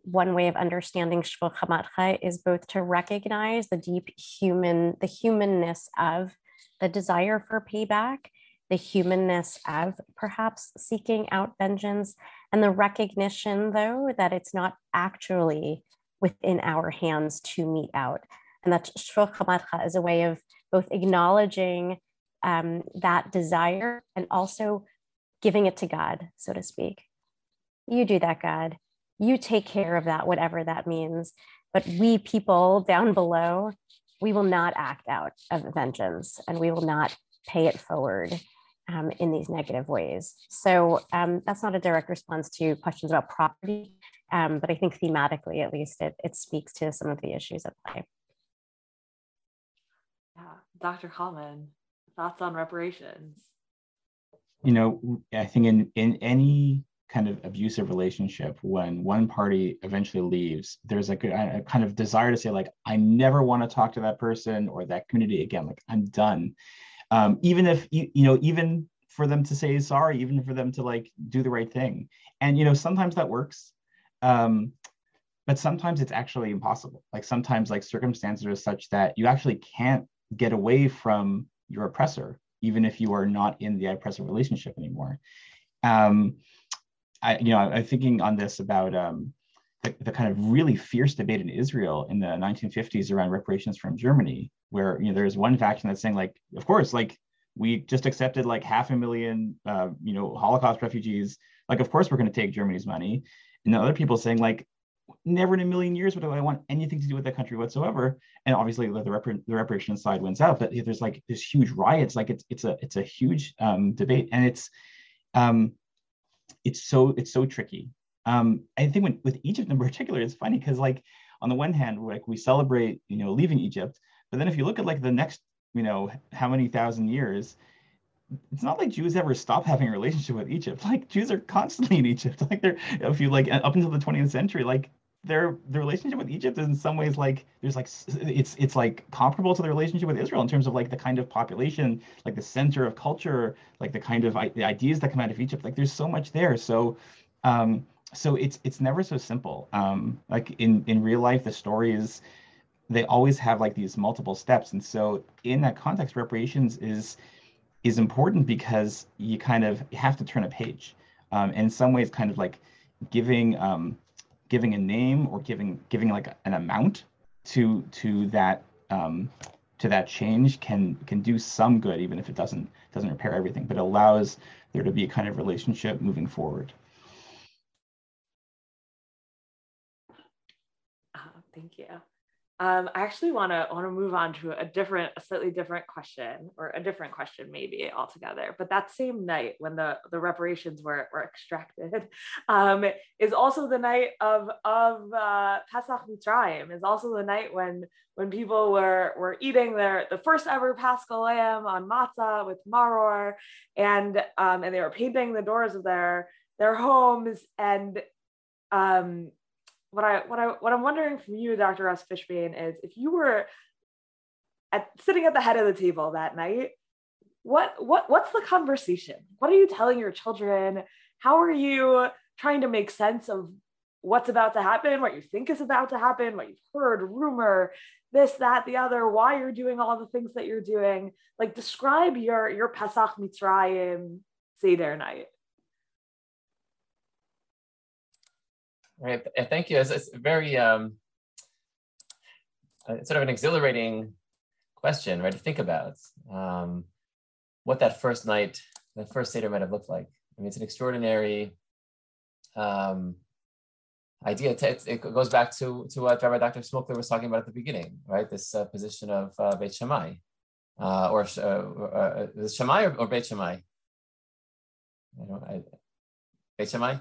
one way of understanding Shfoch Chamatcha is both to recognize the deep human, the humanness of the desire for payback, the humanness of perhaps seeking out vengeance, and the recognition, though, that it's not actually within our hands to meet out. And that Shfoch Chamatcha is a way of both acknowledging um, that desire and also giving it to God, so to speak. You do that, God. You take care of that, whatever that means. But we people down below, we will not act out of vengeance and we will not pay it forward um, in these negative ways. So um, that's not a direct response to questions about property, um, but I think thematically, at least, it, it speaks to some of the issues at play. Yeah, Dr. Kalman, thoughts on reparations? You know, I think in in any kind of abusive relationship, when one party eventually leaves, there's like a, a kind of desire to say like, I never want to talk to that person or that community again. Like I'm done. Um, even if you, you know even for them to say sorry even for them to like do the right thing. And you know sometimes that works um, but sometimes it's actually impossible. Like sometimes like circumstances are such that you actually can't get away from your oppressor even if you are not in the oppressive relationship anymore. Um, i you know i'm thinking on this about um, the, the kind of really fierce debate in israel in the 1950s around reparations from germany where you know there's one faction that's saying like of course like we just accepted like half a million uh, you know holocaust refugees. Like of course we're going to take germany's money. And the other people saying like never in a million years would i want anything to do with that country whatsoever. And obviously the, repar- the reparation side wins out but there's like this huge riots. Like it's it's a it's a huge um, debate. And it's um it's so it's so tricky um i think when, with egypt in particular it's funny because like on the one hand like we celebrate you know leaving egypt but then if you look at like the next, you know, how many thousand years, it's not like Jews ever stop having a relationship with Egypt. Like Jews are constantly in Egypt. Like they're if you like up until the 20th century, like their the relationship with Egypt is in some ways like there's like it's it's like comparable to the relationship with Israel in terms of like the kind of population, like the center of culture, like the kind of the ideas that come out of Egypt. Like there's so much there. So um so it's it's never so simple. Um like in in real life the story is they always have like these multiple steps and so in that context reparations is is important because you kind of have to turn a page um, in some ways kind of like giving um, giving a name or giving giving like an amount to to that um, to that change can can do some good even if it doesn't doesn't repair everything but allows there to be a kind of relationship moving forward. Uh, thank you um, I actually want to want to move on to a different, a slightly different question, or a different question maybe altogether. But that same night when the the reparations were were extracted, um, is also the night of of uh, Pesach Mitzrayim. Is also the night when when people were were eating their the first ever Paschal lamb on matzah with maror, and um, and they were painting the doors of their their homes and um, what I what I what I'm wondering from you, Dr. Russ Fishbane, is if you were at sitting at the head of the table that night, what what what's the conversation? What are you telling your children? How are you trying to make sense of what's about to happen, what you think is about to happen, what you've heard, rumor, this, that, the other, why you're doing all the things that you're doing. Like describe your your Pesach Mitzrayim Seder night. Right. Thank you. It's, it's very um, uh, sort of an exhilarating question, right? To think about um, what that first night, that first Seder might have looked like. I mean, it's an extraordinary um, idea. It goes back to, to what Rabbi Dr. Smokler was talking about at the beginning, right? This uh, position of uh, Beit Shammai, uh, or uh, uh, uh Shammai or, or Beit Shammai? I don't, I, Beit Shammai?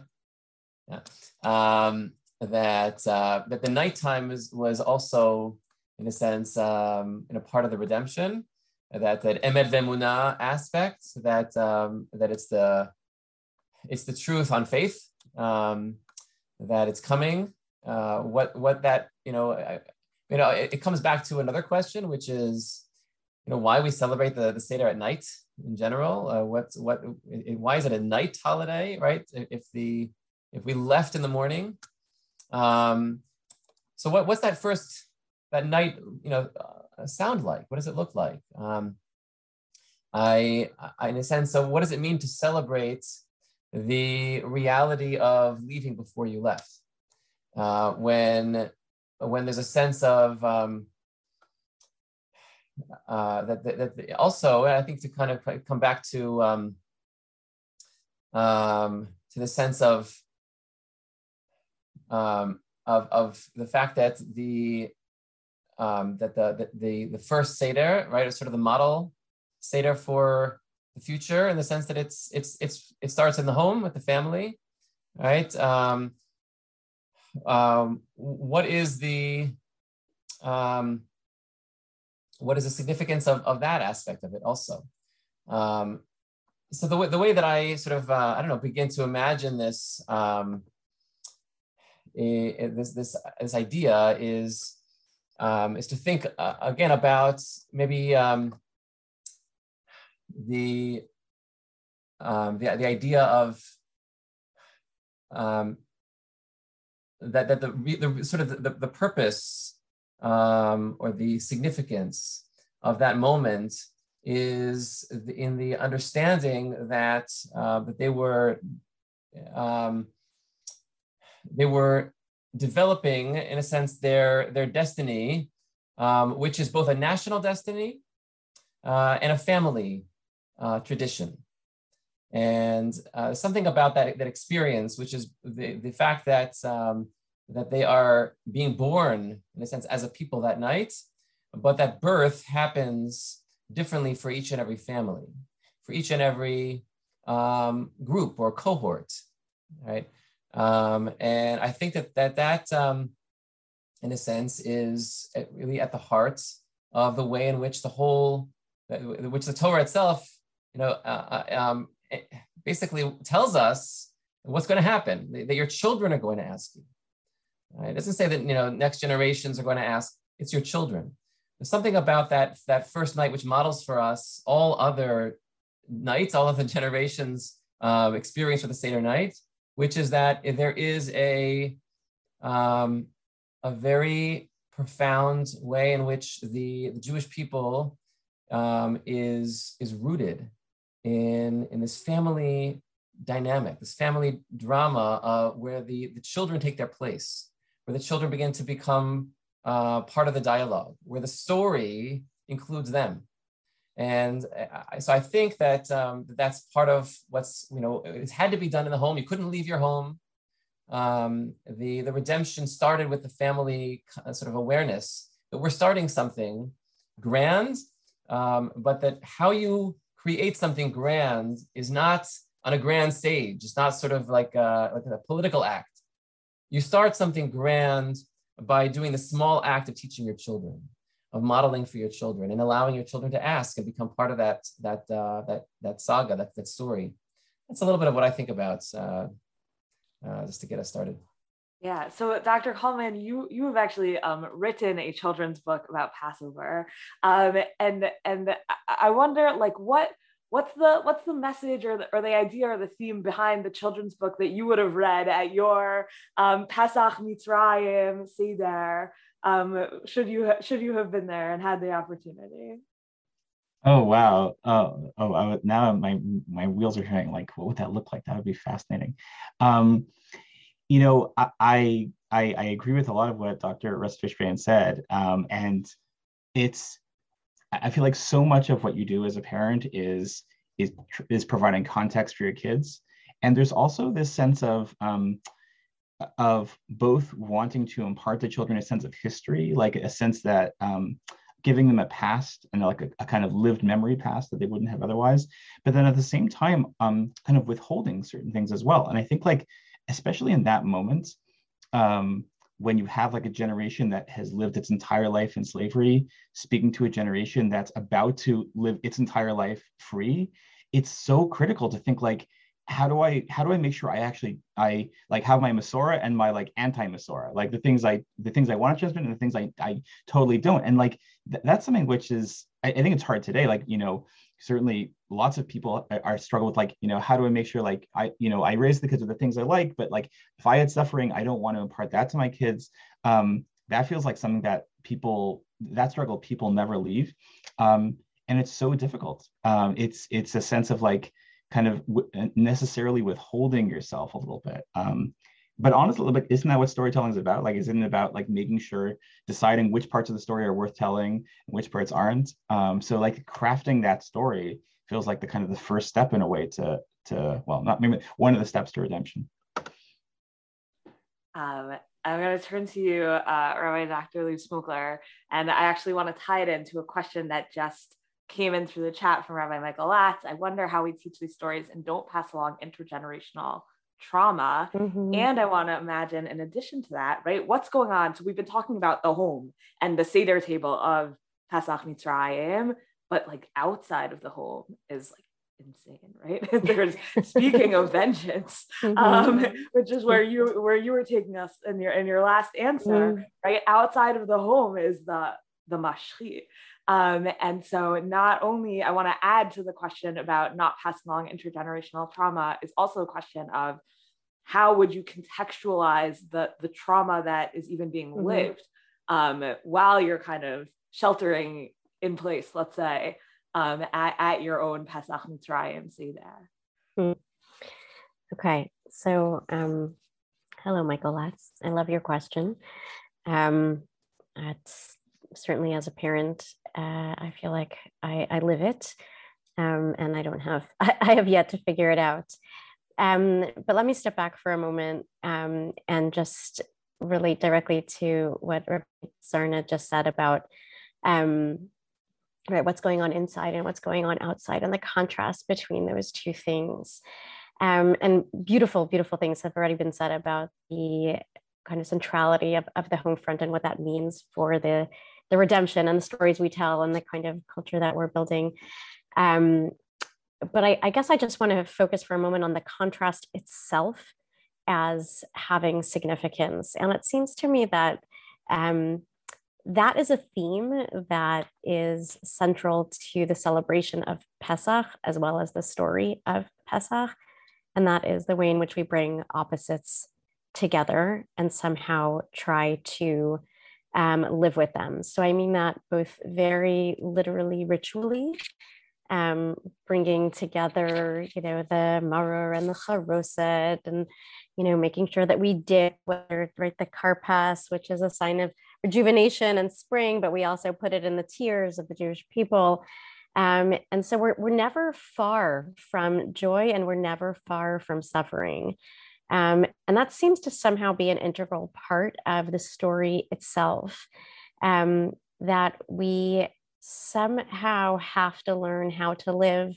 Yeah. Um, that uh, that the nighttime was was also, in a sense, um, in a part of the redemption. That that emet vemuna aspect. That um, that it's the it's the truth on faith. Um, that it's coming. Uh, what what that you know. I, you know, it, it, comes back to another question, which is, you know, why we celebrate the, the Seder at night in general. Uh, what, what, why is it a night holiday, right? If the, if we left in the morning, um, so what, what's that first, that night, you know, uh, sound like? What does it look like? Um, I, I, in a sense, so what does it mean to celebrate the reality of leaving before you left? Uh, when, when there's a sense of um, uh, that, that, that, also, I think to kind of come back to um, um, to the sense of um, of, of the fact that the um, that the, the the first seder right is sort of the model seder for the future in the sense that it's it's it's it starts in the home with the family, right? Um, um, what is the um, what is the significance of, of that aspect of it also? Um, so the way, the way that I sort of uh, I don't know begin to imagine this um, this this this idea is um, is to think uh, again about maybe um, the, um, the, the idea of um, that, that the, the sort of the, the purpose um, or the significance of that moment is in the understanding that uh, that they were um, they were developing in a sense their their destiny um, which is both a national destiny uh, and a family uh, tradition. And uh, something about that, that experience, which is the, the fact that, um, that they are being born, in a sense, as a people that night, but that birth happens differently for each and every family, for each and every um, group or cohort, right? Um, and I think that that, that um, in a sense, is really at the heart of the way in which the whole, which the Torah itself you know, uh, uh um, basically tells us what's going to happen, that your children are going to ask you. Right? It doesn't say that, you know, next generations are going to ask, it's your children. There's something about that, that first night which models for us all other nights, all of the generations uh, experience with the Seder night, which is that there is a, um, a very profound way in which the, the Jewish people um, is, is rooted in, in this family dynamic, this family drama uh, where the, the children take their place, where the children begin to become uh, part of the dialogue, where the story includes them. And I, so I think that um, that's part of what's, you know, it had to be done in the home. You couldn't leave your home. Um, the, the redemption started with the family sort of awareness that we're starting something grand, um, but that how you create something grand is not on a grand stage. It's not sort of like a, like a political act. You start something grand by doing the small act of teaching your children, of modeling for your children, and allowing your children to ask and become part of that that uh, that that saga, that that story. That's a little bit of what I think about, uh, uh, just to get us started. Yeah. So, Dr. Kalman, you you have actually um, written a children's book about Passover, um, and and I wonder, like, what what's the what's the message or the, or the idea or the theme behind the children's book that you would have read at your um, Pesach Mitzrayim Seder? Um, should you should you have been there and had the opportunity? Oh wow! Oh oh! Now my my wheels are turning. Like, what would that look like? That would be fascinating. Um, you know, I, I, I agree with a lot of what Dr. Russ Fishbane said, um, and it's I feel like so much of what you do as a parent is is is providing context for your kids, and there's also this sense of um, of both wanting to impart to children a sense of history, like a sense that um, giving them a past and like a, a, kind of lived memory past that they wouldn't have otherwise, but then at the same time, um, kind of withholding certain things as well. And I think like especially in that moment um, when you have like a generation that has lived its entire life in slavery speaking to a generation that's about to live its entire life free it's so critical to think like how do i how do i make sure i actually i like have my Masora and my like anti-Masora like the things i the things i want to transmit and the things i i totally don't. And like th- that's something which is I, I think it's hard today like you know certainly lots of people are, are struggle with like you know how do i make sure like i you know i raise the kids with the things i like but like if i had suffering i don't want to impart that to my kids. Um, that feels like something that people that struggle people never leave. Um, and it's so difficult. Um, it's it's a sense of like kind of w- necessarily withholding yourself a little bit um, but honestly, like, isn't that what storytelling is about? Like, isn't it about like making sure, deciding which parts of the story are worth telling and which parts aren't? Um, so like crafting that story feels like the kind of the first step in a way to to well, not maybe one of the steps to redemption. Um, I'm going to turn to you, uh, Rabbi Dr. Lou Smokler, and I actually want to tie it into a question that just came in through the chat from Rabbi Michael Latz. I wonder how we teach these stories and don't pass along intergenerational trauma. Mm-hmm. And I want to imagine, in addition to that, right, what's going on? So we've been talking about the home and the Seder table of Pesach Mitzrayim, but like outside of the home is like insane, right? There's speaking of vengeance, mm-hmm. um, which is where you where you were taking us in your in your last answer, mm-hmm. right? Outside of the home is the the mashchit. Um, and so not only I want to add to the question about not passing along intergenerational trauma is also a question of how would you contextualize the the trauma that is even being mm-hmm. lived um, while you're kind of sheltering in place, let's say, um, at, at your own Pesach Mitzrayim Seder. Mm. Okay, so um, hello, Michael Latz. I love your question. Um, it's certainly as a parent, uh, I feel like I, I live it, um, and I don't have I, I, have yet to figure it out. Um, but let me step back for a moment um, and just relate directly to what Sarna just said about um, right what's going on inside and what's going on outside and the contrast between those two things um, and beautiful beautiful things have already been said about the kind of centrality of, of the home front and what that means for the the redemption and the stories we tell and the kind of culture that we're building um, but I, I guess i just want to focus for a moment on the contrast itself as having significance and it seems to me that um, that is a theme that is central to the celebration of Pesach as well as the story of Pesach. And that is the way in which we bring opposites together and somehow try to um, live with them. So I mean that both very literally, ritually, um, bringing together, you know, the maror and the charoset, and you know, making sure that we did whether right the karpas, which is a sign of rejuvenation and spring, but we also put it in the tears of the Jewish people. Um, and so we're, we're never far from joy and we're never far from suffering. Um, and that seems to somehow be an integral part of the story itself. Um, that we somehow have to learn how to live,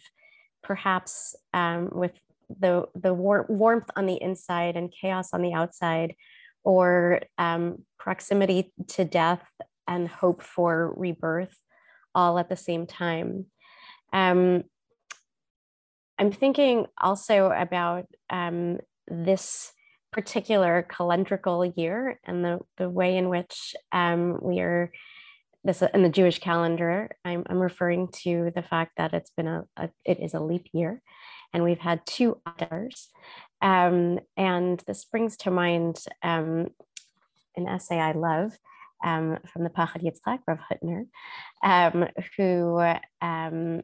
perhaps um, with the the war- warmth on the inside and chaos on the outside, or um, proximity to death and hope for rebirth all at the same time. Um, I'm thinking also about um, this particular calendrical year and the, the way in which um, we are this in the Jewish calendar. I'm, I'm referring to the fact that it's been a, a it is a leap year, and we've had two Adars. Um, and this brings to mind um, an essay I love um, from the Pachad Yitzchak, Rav Hutner, um, who, um,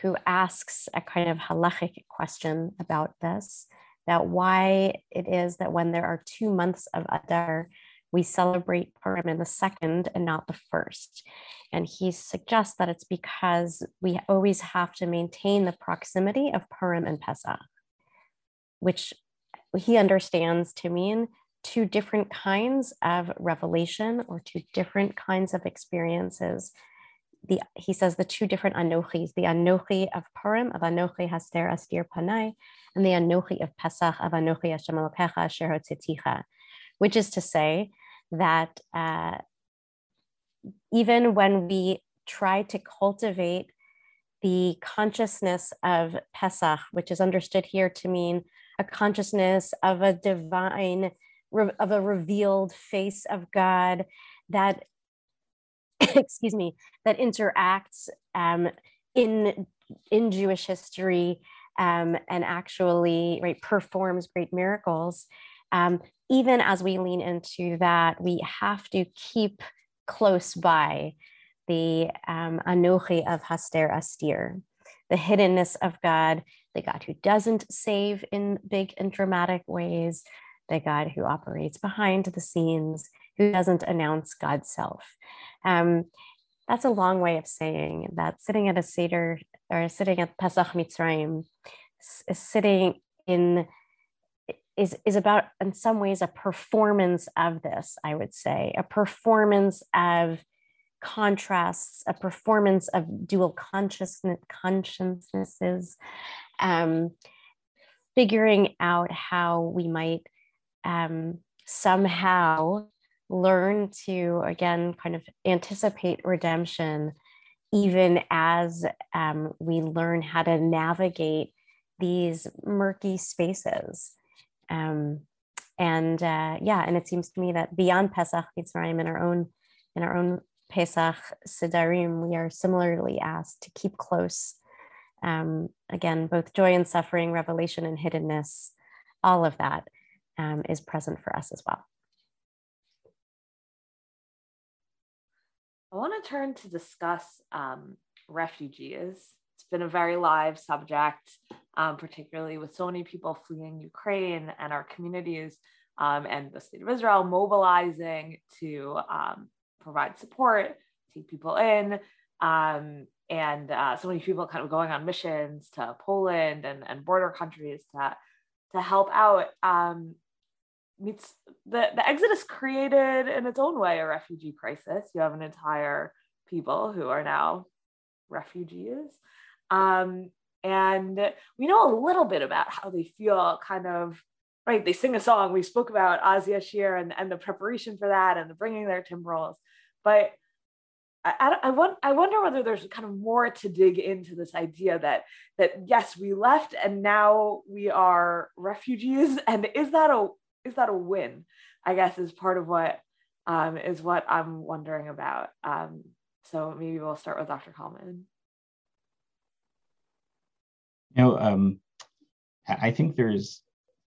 who asks a kind of halachic question about this, about why it is that when there are two months of Adar, we celebrate Purim in the second and not the first. And he suggests that it's because we always have to maintain the proximity of Purim and Pesach, which he understands to mean two different kinds of revelation or two different kinds of experiences. The, he says the two different anochis, the anochi of Purim, of anochi haster astir panai, and the anochi of Pesach, of anochi Hashem Elokecha asher which is to say that uh, even when we try to cultivate the consciousness of Pesach, which is understood here to mean a consciousness of a divine, of a revealed face of God that, excuse me, that interacts um, in in Jewish history um, and actually right performs great miracles. Um, even as we lean into that, we have to keep close by the um, Anochi of Haster Astir, the hiddenness of God, the God who doesn't save in big and dramatic ways, the God who operates behind the scenes, who doesn't announce God's self. Um, that's a long way of saying that sitting at a Seder or sitting at Pesach Mitzrayim, sitting in is, is about in some ways a performance of this, I would say, a performance of contrasts, a performance of dual consciousness consciousnesses, um, figuring out how we might um, somehow learn to again kind of anticipate redemption even as um, we learn how to navigate these murky spaces. Um, and uh, yeah and it seems to me that beyond pesach mitzrayim in our own in our own pesach sedarim we are similarly asked to keep close um, again both joy and suffering revelation and hiddenness all of that um, is present for us as well I want to turn to discuss um, refugees. It's been a very live subject, um, particularly with so many people fleeing Ukraine and our communities um, and the state of Israel mobilizing to um, provide support, take people in, um, and uh, so many people kind of going on missions to Poland and, and border countries to, to help out. Meets the, the exodus created in its own way a refugee crisis. You have an entire people who are now refugees. Um, and we know a little bit about how they feel kind of right they sing a song. We spoke about Az Yashir and, and the preparation for that and the bringing their timbrels. But I, I, want, I wonder whether there's kind of more to dig into this idea that that yes we left and now we are refugees. And is that a is that a win? I guess is part of what um, is what I'm wondering about. Um, so maybe we'll start with Dr. Kalman. You know, um, I think there's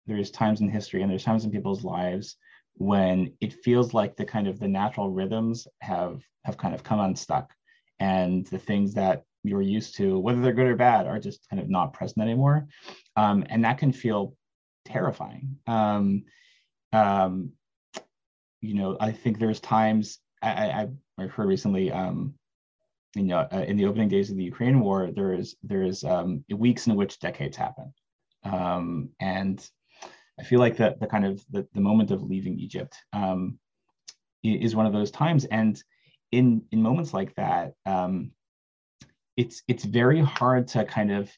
there's times in history and there's times in people's lives when it feels like the kind of the natural rhythms have have kind of come unstuck, and the things that you're used to, whether they're good or bad, are just kind of not present anymore, um, and that can feel terrifying. Um, um, you know, I think there's times I, I, I heard recently, um, you know, uh, in the opening days of the Ukraine war, there is there is um, weeks in which decades happen, um, and I feel like the the kind of the, the moment of leaving Egypt um, is one of those times, and in in moments like that, um, it's it's very hard to kind of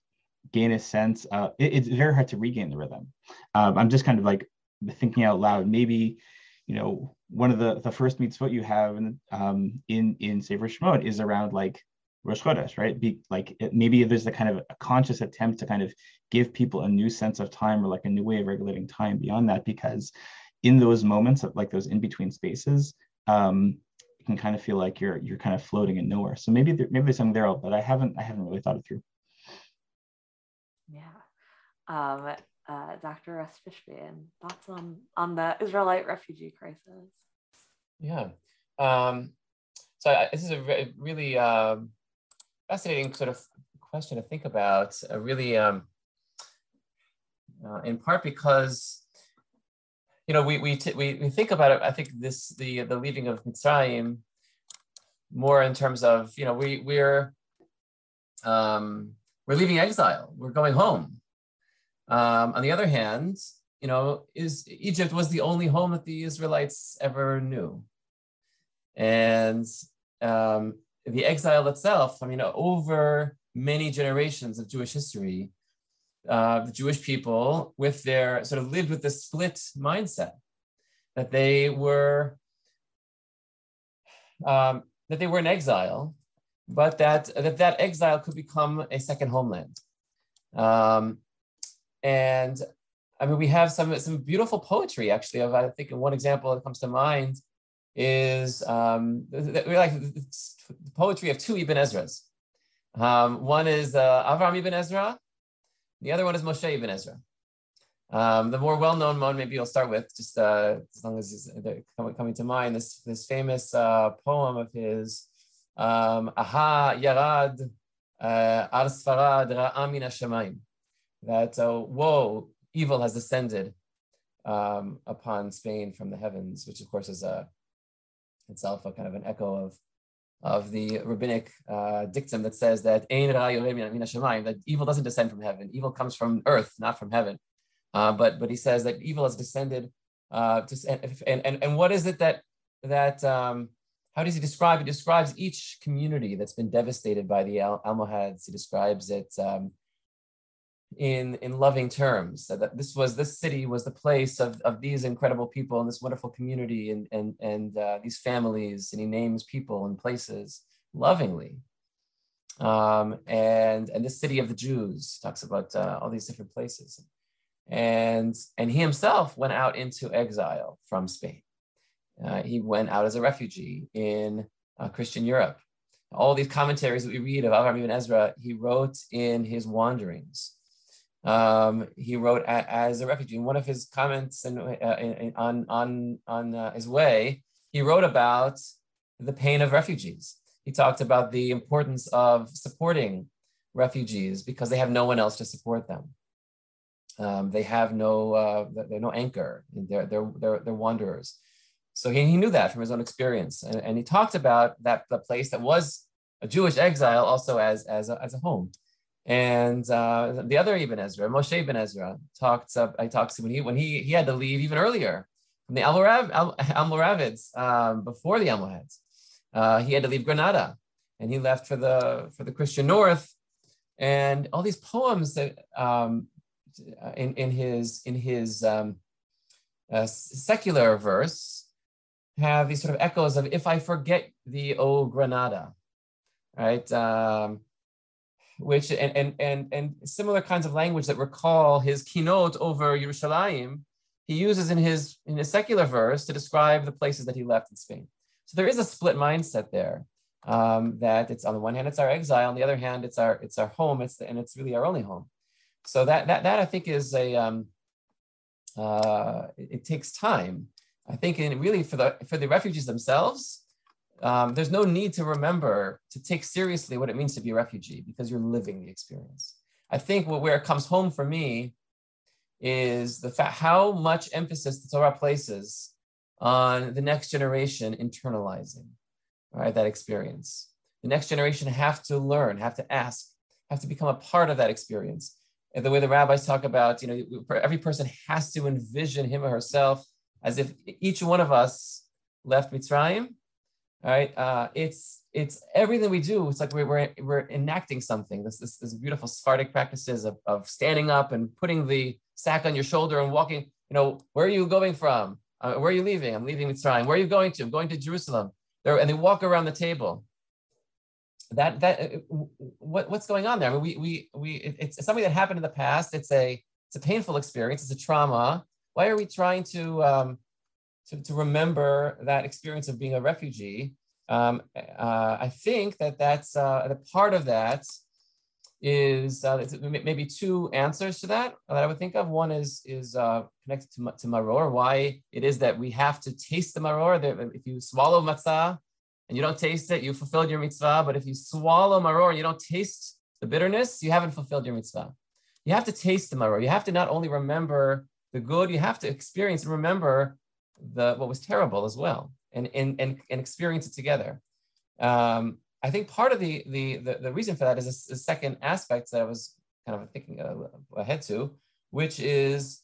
gain a sense. It, it's very hard to regain the rhythm. Um, I'm just kind of like thinking out loud, maybe, you know, one of the the first mitzvot you have in um, in in Sefer Shemot is around like Rosh Chodesh, right? Be like it, maybe there's a kind of a conscious attempt to kind of give people a new sense of time or like a new way of regulating time beyond that, because in those moments of like those in between spaces, um, you can kind of feel like you're you're kind of floating in nowhere. So maybe there, maybe there's something there, but I haven't I haven't really thought it through. Yeah. Um, Dr. Russ Fishbane, thoughts on, on the Israelite refugee crisis? Yeah. Um, so I, this is a re- really um, fascinating sort of question to think about, uh, really um, uh, in part because you know, we we, we we think about it. I think this the the leaving of Mitzrayim more in terms of you know we we're um, we're leaving exile. We're going home. Um, on the other hand, you know, is Egypt was the only home that the Israelites ever knew, and um, the exile itself. I mean, over many generations of Jewish history, uh, the Jewish people, with their sort of lived with this split mindset that they were um, that they were in exile, but that that that exile could become a second homeland. Um, and I mean, we have some some beautiful poetry actually. Of I think one example that comes to mind is um, we like the poetry of two Ibn Ezras. Um, one is uh, Avram Ibn Ezra, the other one is Moshe Ibn Ezra. Um, the more well-known one, maybe you'll start with, just uh, as long as it's coming to mind, this this famous uh, poem of his, um, Aha Yarad uh, Ar Sfarad Ra'am Min that uh, woe, evil has descended um, upon Spain from the heavens, which of course is a itself a kind of an echo of of the rabbinic uh, dictum that says that that evil doesn't descend from heaven. Evil comes from earth, not from heaven. Uh, but but he says that evil has descended. Uh, to, and, and and what is it that that um, how does he describe? He describes each community that's been devastated by the Al- Almohads. He describes it um, in in loving terms. So that this was this city was the place of, of these incredible people and this wonderful community and and and uh, these families. And he names people and places lovingly. Um, and and this city of the Jews talks about uh, all these different places. And and he himself went out into exile from Spain. Uh, he went out as a refugee in uh, Christian Europe. All these commentaries that we read of Avraham ibn Ezra, he wrote in his wanderings. Um, he wrote a, as a refugee. In one of his comments in, uh, in, on, on, on uh, his way, he wrote about the pain of refugees. He talked about the importance of supporting refugees because they have no one else to support them. Um, they have no, uh, they're no anchor. They're, they're, they're, they're wanderers. So he, he knew that from his own experience. And, and he talked about that the place that was a Jewish exile also as, as, a, as a home. And uh, the other Ibn Ezra, Moshe Ibn Ezra, talked. I talked to when he when he he had to leave even earlier from the Almoravids um, before the Almohads. Uh, he had to leave Granada, and he left for the for the Christian North. And all these poems that um, in in his in his um, uh, secular verse have these sort of echoes of "If I forget thee, O Granada," right? Which and, and and and similar kinds of language that recall his kinot over Yerushalayim, he uses in his in his secular verse to describe the places that he left in Spain. So there is a split mindset there. Um, that it's on the one hand it's our exile, on the other hand it's our it's our home. It's the, and it's really our only home. So that that that I think is a um, uh, it, it takes time. I think in really for the for the refugees themselves, um, there's no need to remember to take seriously what it means to be a refugee because you're living the experience. I think what, where it comes home for me is the fact how much emphasis the Torah places on the next generation internalizing right that experience. The next generation have to learn, have to ask, have to become a part of that experience. And the way the rabbis talk about, you know, every person has to envision him or herself as if each one of us left Mitzrayim right? Uh, it's it's everything we do. It's like we're we're, we're enacting something. This, this this beautiful Sephardic practices of, of standing up and putting the sack on your shoulder and walking. You know, where are you going from? Uh, where are you leaving? I'm leaving Mitzrayim. Where are you going to? I'm going to Jerusalem. There, and they walk around the table. That that uh, what what's going on there? I mean, we we we it's something that happened in the past. It's a it's a painful experience. It's a trauma. Why are we trying to um, to, to remember that experience of being a refugee. Um, uh, I think that that's uh, the part of that is uh, maybe two answers to that that I would think of. One is is uh, connected to, to maror, why it is that we have to taste the maror. If you swallow matzah and you don't taste it, you fulfilled your mitzvah. But if you swallow maror and you don't taste the bitterness, you haven't fulfilled your mitzvah. You have to taste the maror. You have to not only remember the good, you have to experience and remember the what was terrible as well and and and, and experience it together. Um, i think part of the, the the the, reason for that is a second aspect that i was kind of thinking ahead to which is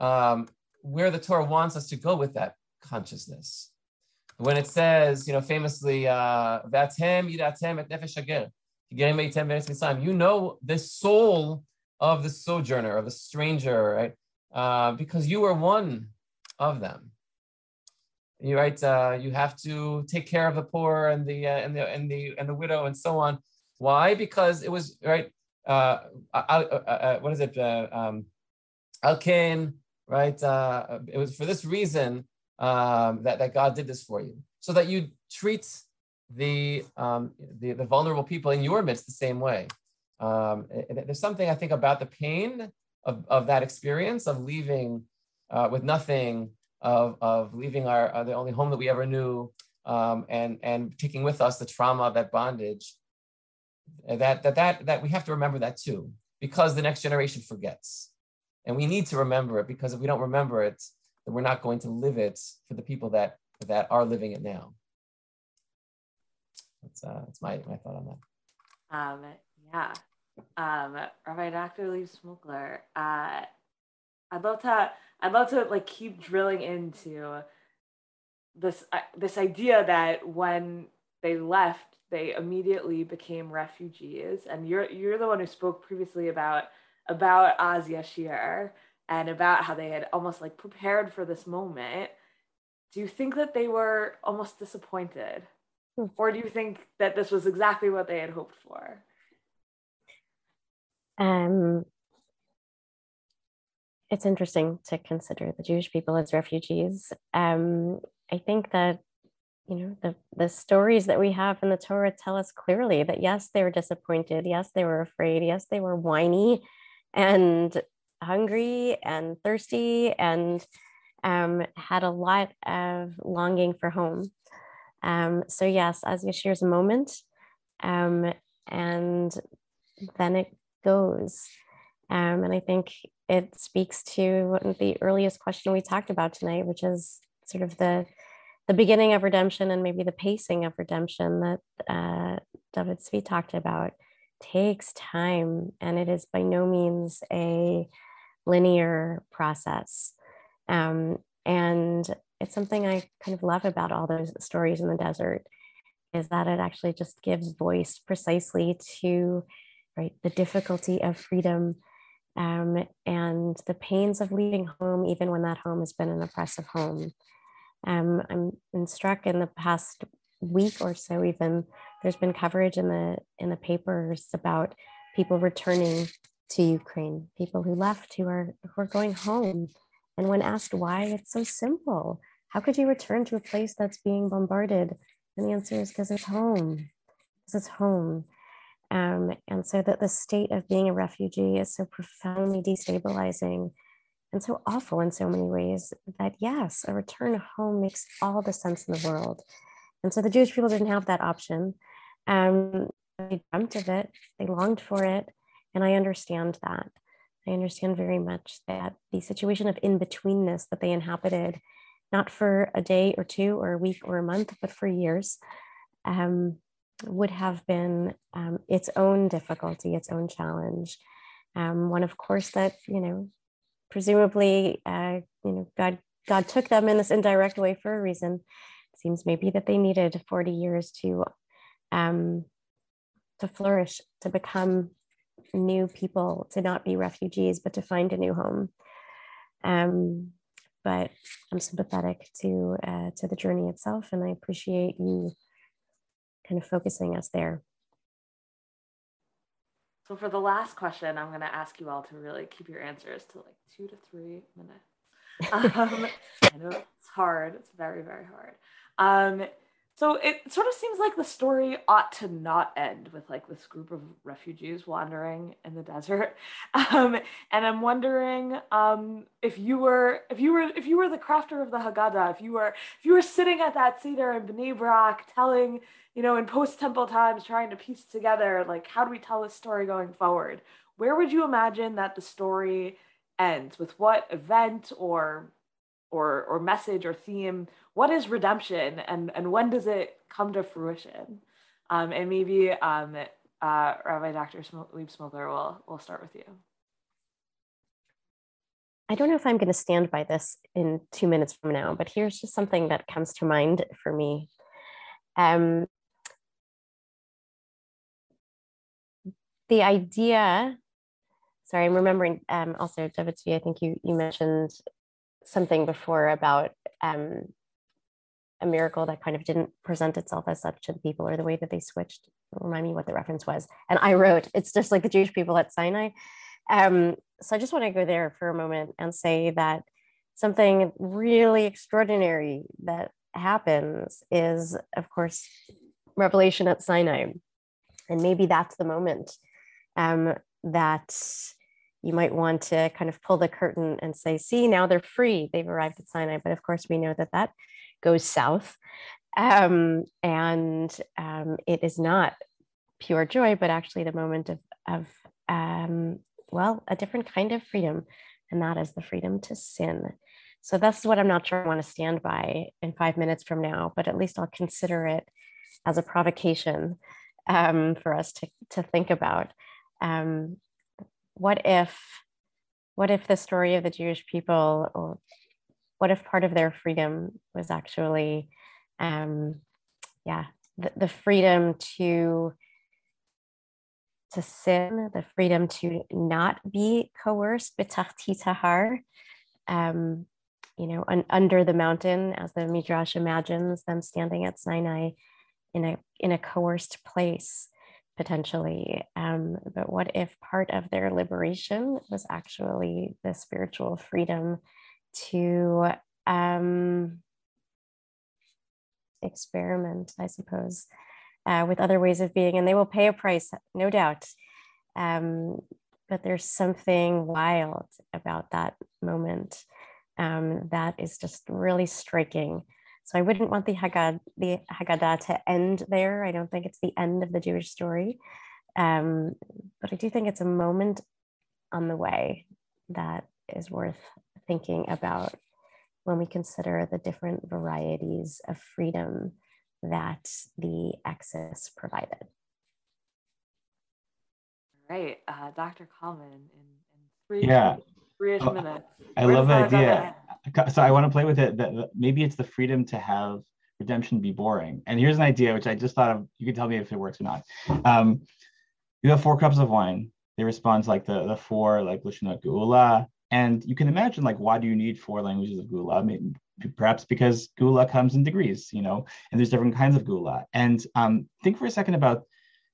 um, where the torah wants us to go with that consciousness. When it says you know famously uh, you know the soul of the sojourner of the stranger right? Uh, because you are one of them you right uh, you have to take care of the poor and the uh, and the and the and the widow and so on. Why? Because it was right uh, uh, uh, uh what is it um, alkain right uh, it was for this reason um, that, that god did this for you. So that you treat the, um, the the vulnerable people in your midst the same way. Um, there's something i think about the pain of, of that experience of leaving uh, with nothing of, of leaving our uh, the only home that we ever knew um, and and taking with us the trauma of that bondage that that that that we have to remember that too because the next generation forgets And we need to remember it because if we don't remember it, then we're not going to live it for the people that, that are living it now. That's, uh, that's my, my thought on that. Um, yeah. Um, Rabbi Dr. Leib Smokler, uh, I'd love to, I'd love to like keep drilling into this, uh, this idea that when they left, they immediately became refugees. And you're, you're the one who spoke previously about, about Az Yashir and about how they had almost like prepared for this moment. Do you think that they were almost disappointed? Hmm. Or do you think that this was exactly what they had hoped for? Um, it's interesting to consider the Jewish people as refugees. Um, I think that you know the the stories that we have in the Torah tell us clearly that yes, they were disappointed, yes, they were afraid, yes, they were whiny and hungry and thirsty and um, had a lot of longing for home. Um, so yes, Az Yashir's moment, um, and then it goes. Um, and I think it speaks to the earliest question we talked about tonight, which is sort of the the beginning of redemption and maybe the pacing of redemption that uh, David Zvi talked about takes time, and it is by no means a linear process. Um, and it's something I kind of love about all those stories in the desert is that it actually just gives voice precisely to right the difficulty of freedom um, and the pains of leaving home, even when that home has been an oppressive home. Um, I'm been struck in the past week or so, even there's been coverage in the in the papers about people returning to Ukraine, people who left who are who are going home. And when asked why, it's so simple. How could you return to a place that's being bombarded? And the answer is because it's home, because it's home. Um, and so that the state of being a refugee is so profoundly destabilizing and so awful in so many ways that yes, a return home makes all the sense in the world. And so the Jewish people didn't have that option. Um, they dreamt of it, they longed for it, and I understand that. I understand very much that the situation of in betweenness that they inhabited not for a day or two or a week or a month, but for years, um, would have been um, its own difficulty, its own challenge. Um, one, of course, that you know, presumably, uh, you know, God God took them in this indirect way for a reason. It seems maybe that they needed 40 years to um, to flourish, to become new people, to not be refugees, but to find a new home. Um, but I'm sympathetic to uh, to the journey itself, and I appreciate you kind of focusing us there. So for the last question, I'm going to ask you all to really keep your answers to like two to three minutes. Um, I know it's hard. It's very very hard. Um, so it sort of seems like the story ought to not end with like this group of refugees wandering in the desert. Um, and I'm wondering um, if you were if you were if you were the crafter of the Haggadah, if you were if you were sitting at that Seder in Bnei Brak telling, you know, in post temple times trying to piece together like how do we tell this story going forward? Where would you imagine that the story ends? With what event or or or message or theme what is redemption and and when does it come to fruition um, and maybe um, uh, rabbi dr Leib Smokler will will start with you I don't know if I'm going to stand by this in two minutes from now, but here's just something that comes to mind for me. Um, the idea, sorry, I'm remembering um, also, David I think you, you mentioned something before about um, a miracle that kind of didn't present itself as such to the people or the way that they switched. Remind me what the reference was. And I wrote, it's just like the Jewish people at Sinai. Um, so I just want to go there for a moment and say that something really extraordinary that happens is, of course, revelation at Sinai. And maybe that's the moment um, that you might want to kind of pull the curtain and say, see, now they're free. They've arrived at Sinai. But of course, we know that that goes south. Um, and um, it is not pure joy, but actually the moment of, of um, well, a different kind of freedom, and that is the freedom to sin. So that's what I'm not sure I want to stand by in five minutes from now, but at least I'll consider it as a provocation um, for us to, to think about. Um, what if, what if the story of the Jewish people, or what if part of their freedom was actually, um, yeah, the, the freedom to to sin, the freedom to not be coerced, betach um, you know, un, under the mountain, as the Midrash imagines them standing at Sinai in a in a coerced place, potentially. Um, but what if part of their liberation was actually the spiritual freedom to um, experiment, I suppose, uh, with other ways of being, and they will pay a price, no doubt. Um, but there's something wild about that moment um, that is just really striking. So I wouldn't want the Haggadah, the Haggadah to end there. I don't think it's the end of the Jewish story, um, but I do think it's a moment on the way that is worth thinking about when we consider the different varieties of freedom that the Exodus provided. Right, uh, Dr. Kalman, in, in three, yeah. three oh, minutes. I Where love the idea. So I want to play with it. That maybe it's the freedom to have redemption be boring. And here's an idea which I just thought of. You can tell me if it works or not. Um, you have four cups of wine. They respond like the the four like Lishna Geula. And you can imagine like why do you need four languages of Geula? Maybe, perhaps because Geula comes in degrees, you know, and there's different kinds of Geula. And um, think for a second about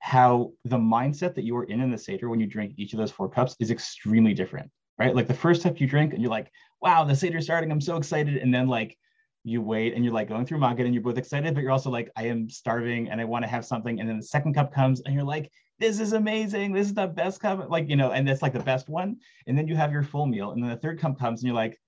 how the mindset that you are in in the Seder when you drink each of those four cups is extremely different, right? Like the first cup you drink and you're like, wow, the Seder's starting, I'm so excited. And then like you wait and you're like going through Maggid and you're both excited, but you're also like, I am starving and I want to have something. And then the second cup comes and you're like, this is amazing. This is the best cup. Like, you know, and that's like the best one. And then you have your full meal. And then the third cup comes and you're like,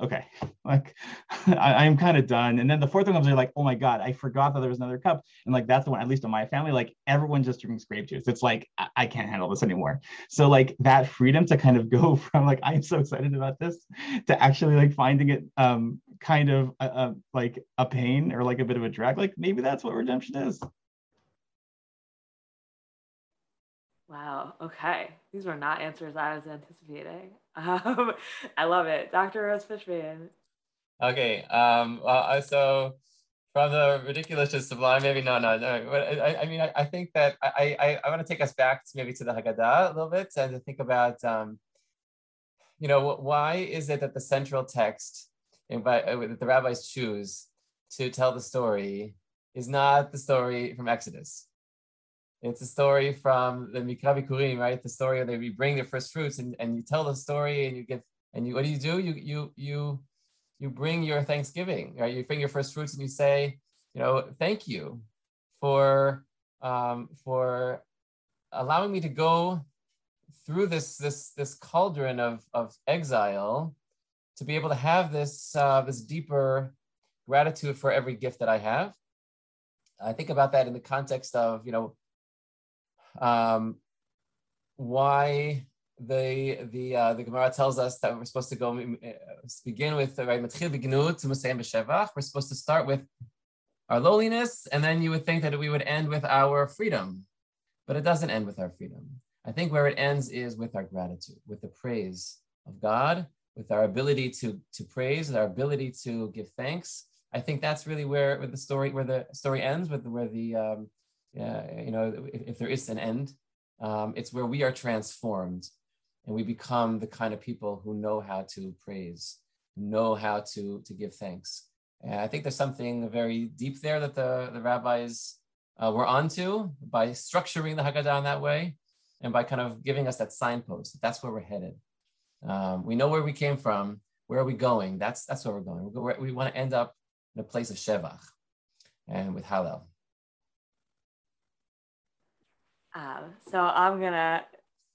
okay, like I, am kind of done. And then the fourth one comes, you're like, oh my God, I forgot that there was another cup. And like, that's the one, at least in my family, like everyone just drinks grape juice. It's like, I, I can't handle this anymore. So like that freedom to kind of go from like, I'm so excited about this to actually like finding it um, kind of a, a, like a pain or like a bit of a drag, like maybe that's what redemption is. Wow. Okay. These were not answers I was anticipating. Um, I love it. Dr. Russ Fishbane. Okay. Um, uh, so from the ridiculous to sublime, maybe no, no, no. But I, I mean, I, I think that I, I, I want to take us back to maybe to the Haggadah a little bit and to think about, um, you know, why is it that the central text invite, uh, that the rabbis choose to tell the story is not the story from Exodus? It's a story from the Mikra Bikurim, right? The story where they bring their first fruits and, and you tell the story and you get and you what do you do? You you you you bring your Thanksgiving, right? You bring your first fruits and you say, you know, thank you for um, for allowing me to go through this this this cauldron of of exile to be able to have this uh, this deeper gratitude for every gift that I have. I think about that in the context of you know um, why the the uh, the Gemara tells us that we're supposed to go uh, begin with right We're supposed to start with our lowliness, and then you would think that we would end with our freedom, but it doesn't end with our freedom. I think where it ends is with our gratitude, with the praise of God, with our ability to to praise, our ability to give thanks. I think that's really where, where the story where the story ends, with where the um, uh, you know, if, if, there is an end, um, it's where we are transformed and we become the kind of people who know how to praise, know how to, to give thanks. And I think there's something very deep there that the, the rabbis uh, were onto by structuring the Haggadah in that way and by kind of giving us that signpost. That that's where we're headed. Um, we know where we came from. Where are we going? That's that's where we're going. We're, we want to end up in a place of Shevach and with Hallel. Um, so I'm gonna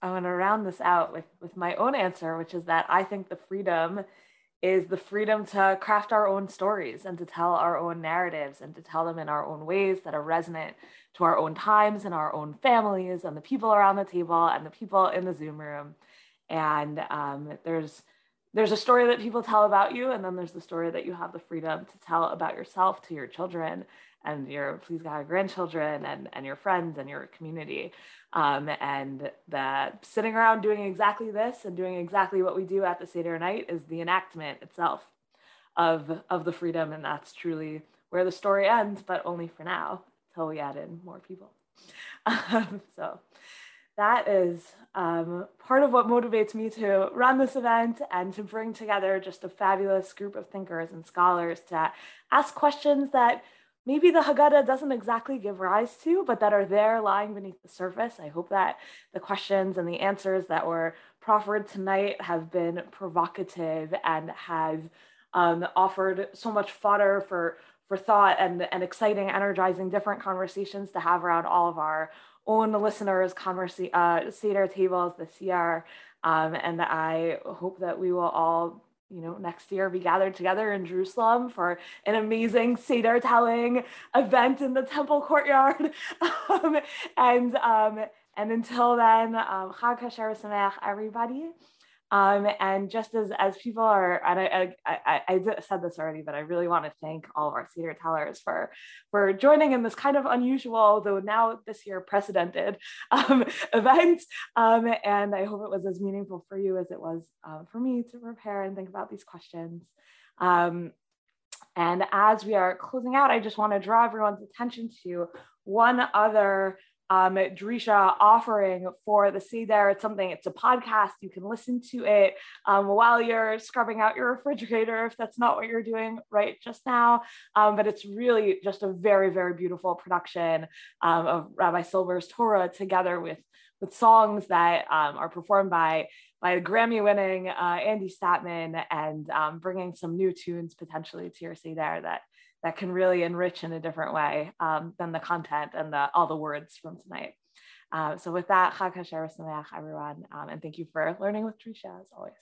I'm gonna round this out with with my own answer, which is that I think the freedom is the freedom to craft our own stories and to tell our own narratives and to tell them in our own ways that are resonant to our own times and our own families and the people around the table and the people in the Zoom room. And um, there's there's a story that people tell about you, and then there's the story that you have the freedom to tell about yourself to your children and your please God grandchildren and, and your friends and your community. Um, and that sitting around doing exactly this and doing exactly what we do at the Seder night is the enactment itself of, of the freedom. And that's truly where the story ends, but only for now, until we add in more people. Um, so that is um, part of what motivates me to run this event and to bring together just a fabulous group of thinkers and scholars to ask questions that maybe the Haggadah doesn't exactly give rise to, but that are there lying beneath the surface. I hope that the questions and the answers that were proffered tonight have been provocative and have um, offered so much fodder for for thought and, and exciting, energizing, different conversations to have around all of our own listeners' conversa- uh, Seder tables this year. Um, and I hope that we will all, you know, next year be gathered together in Jerusalem for an amazing Seder telling event in the temple courtyard. um, and um, and until then, um, Chag Kasher Sameach, everybody. Um, and just as, as people are, and I, I, I, I, said this already, but I really want to thank all of our Seder tellers for, for joining in this kind of unusual, though now this year precedented um, event. Um, and I hope it was as meaningful for you as it was uh, for me to prepare and think about these questions. Um, and as we are closing out, I just want to draw everyone's attention to one other um, Drisha offering for the sea. There, It's something, it's a podcast. You can listen to it um, while you're scrubbing out your refrigerator, if that's not what you're doing right just now. Um, but it's really just a very, very beautiful production um, of Rabbi Silber's Torah together with, with songs that um, are performed by by Grammy winning uh, Andy Statman and um, bringing some new tunes potentially to your Seder that that can really enrich in a different way um, than the content and the, all the words from tonight. Uh, so with that, Chag HaSher everyone, um, and thank you for learning with Drisha as always.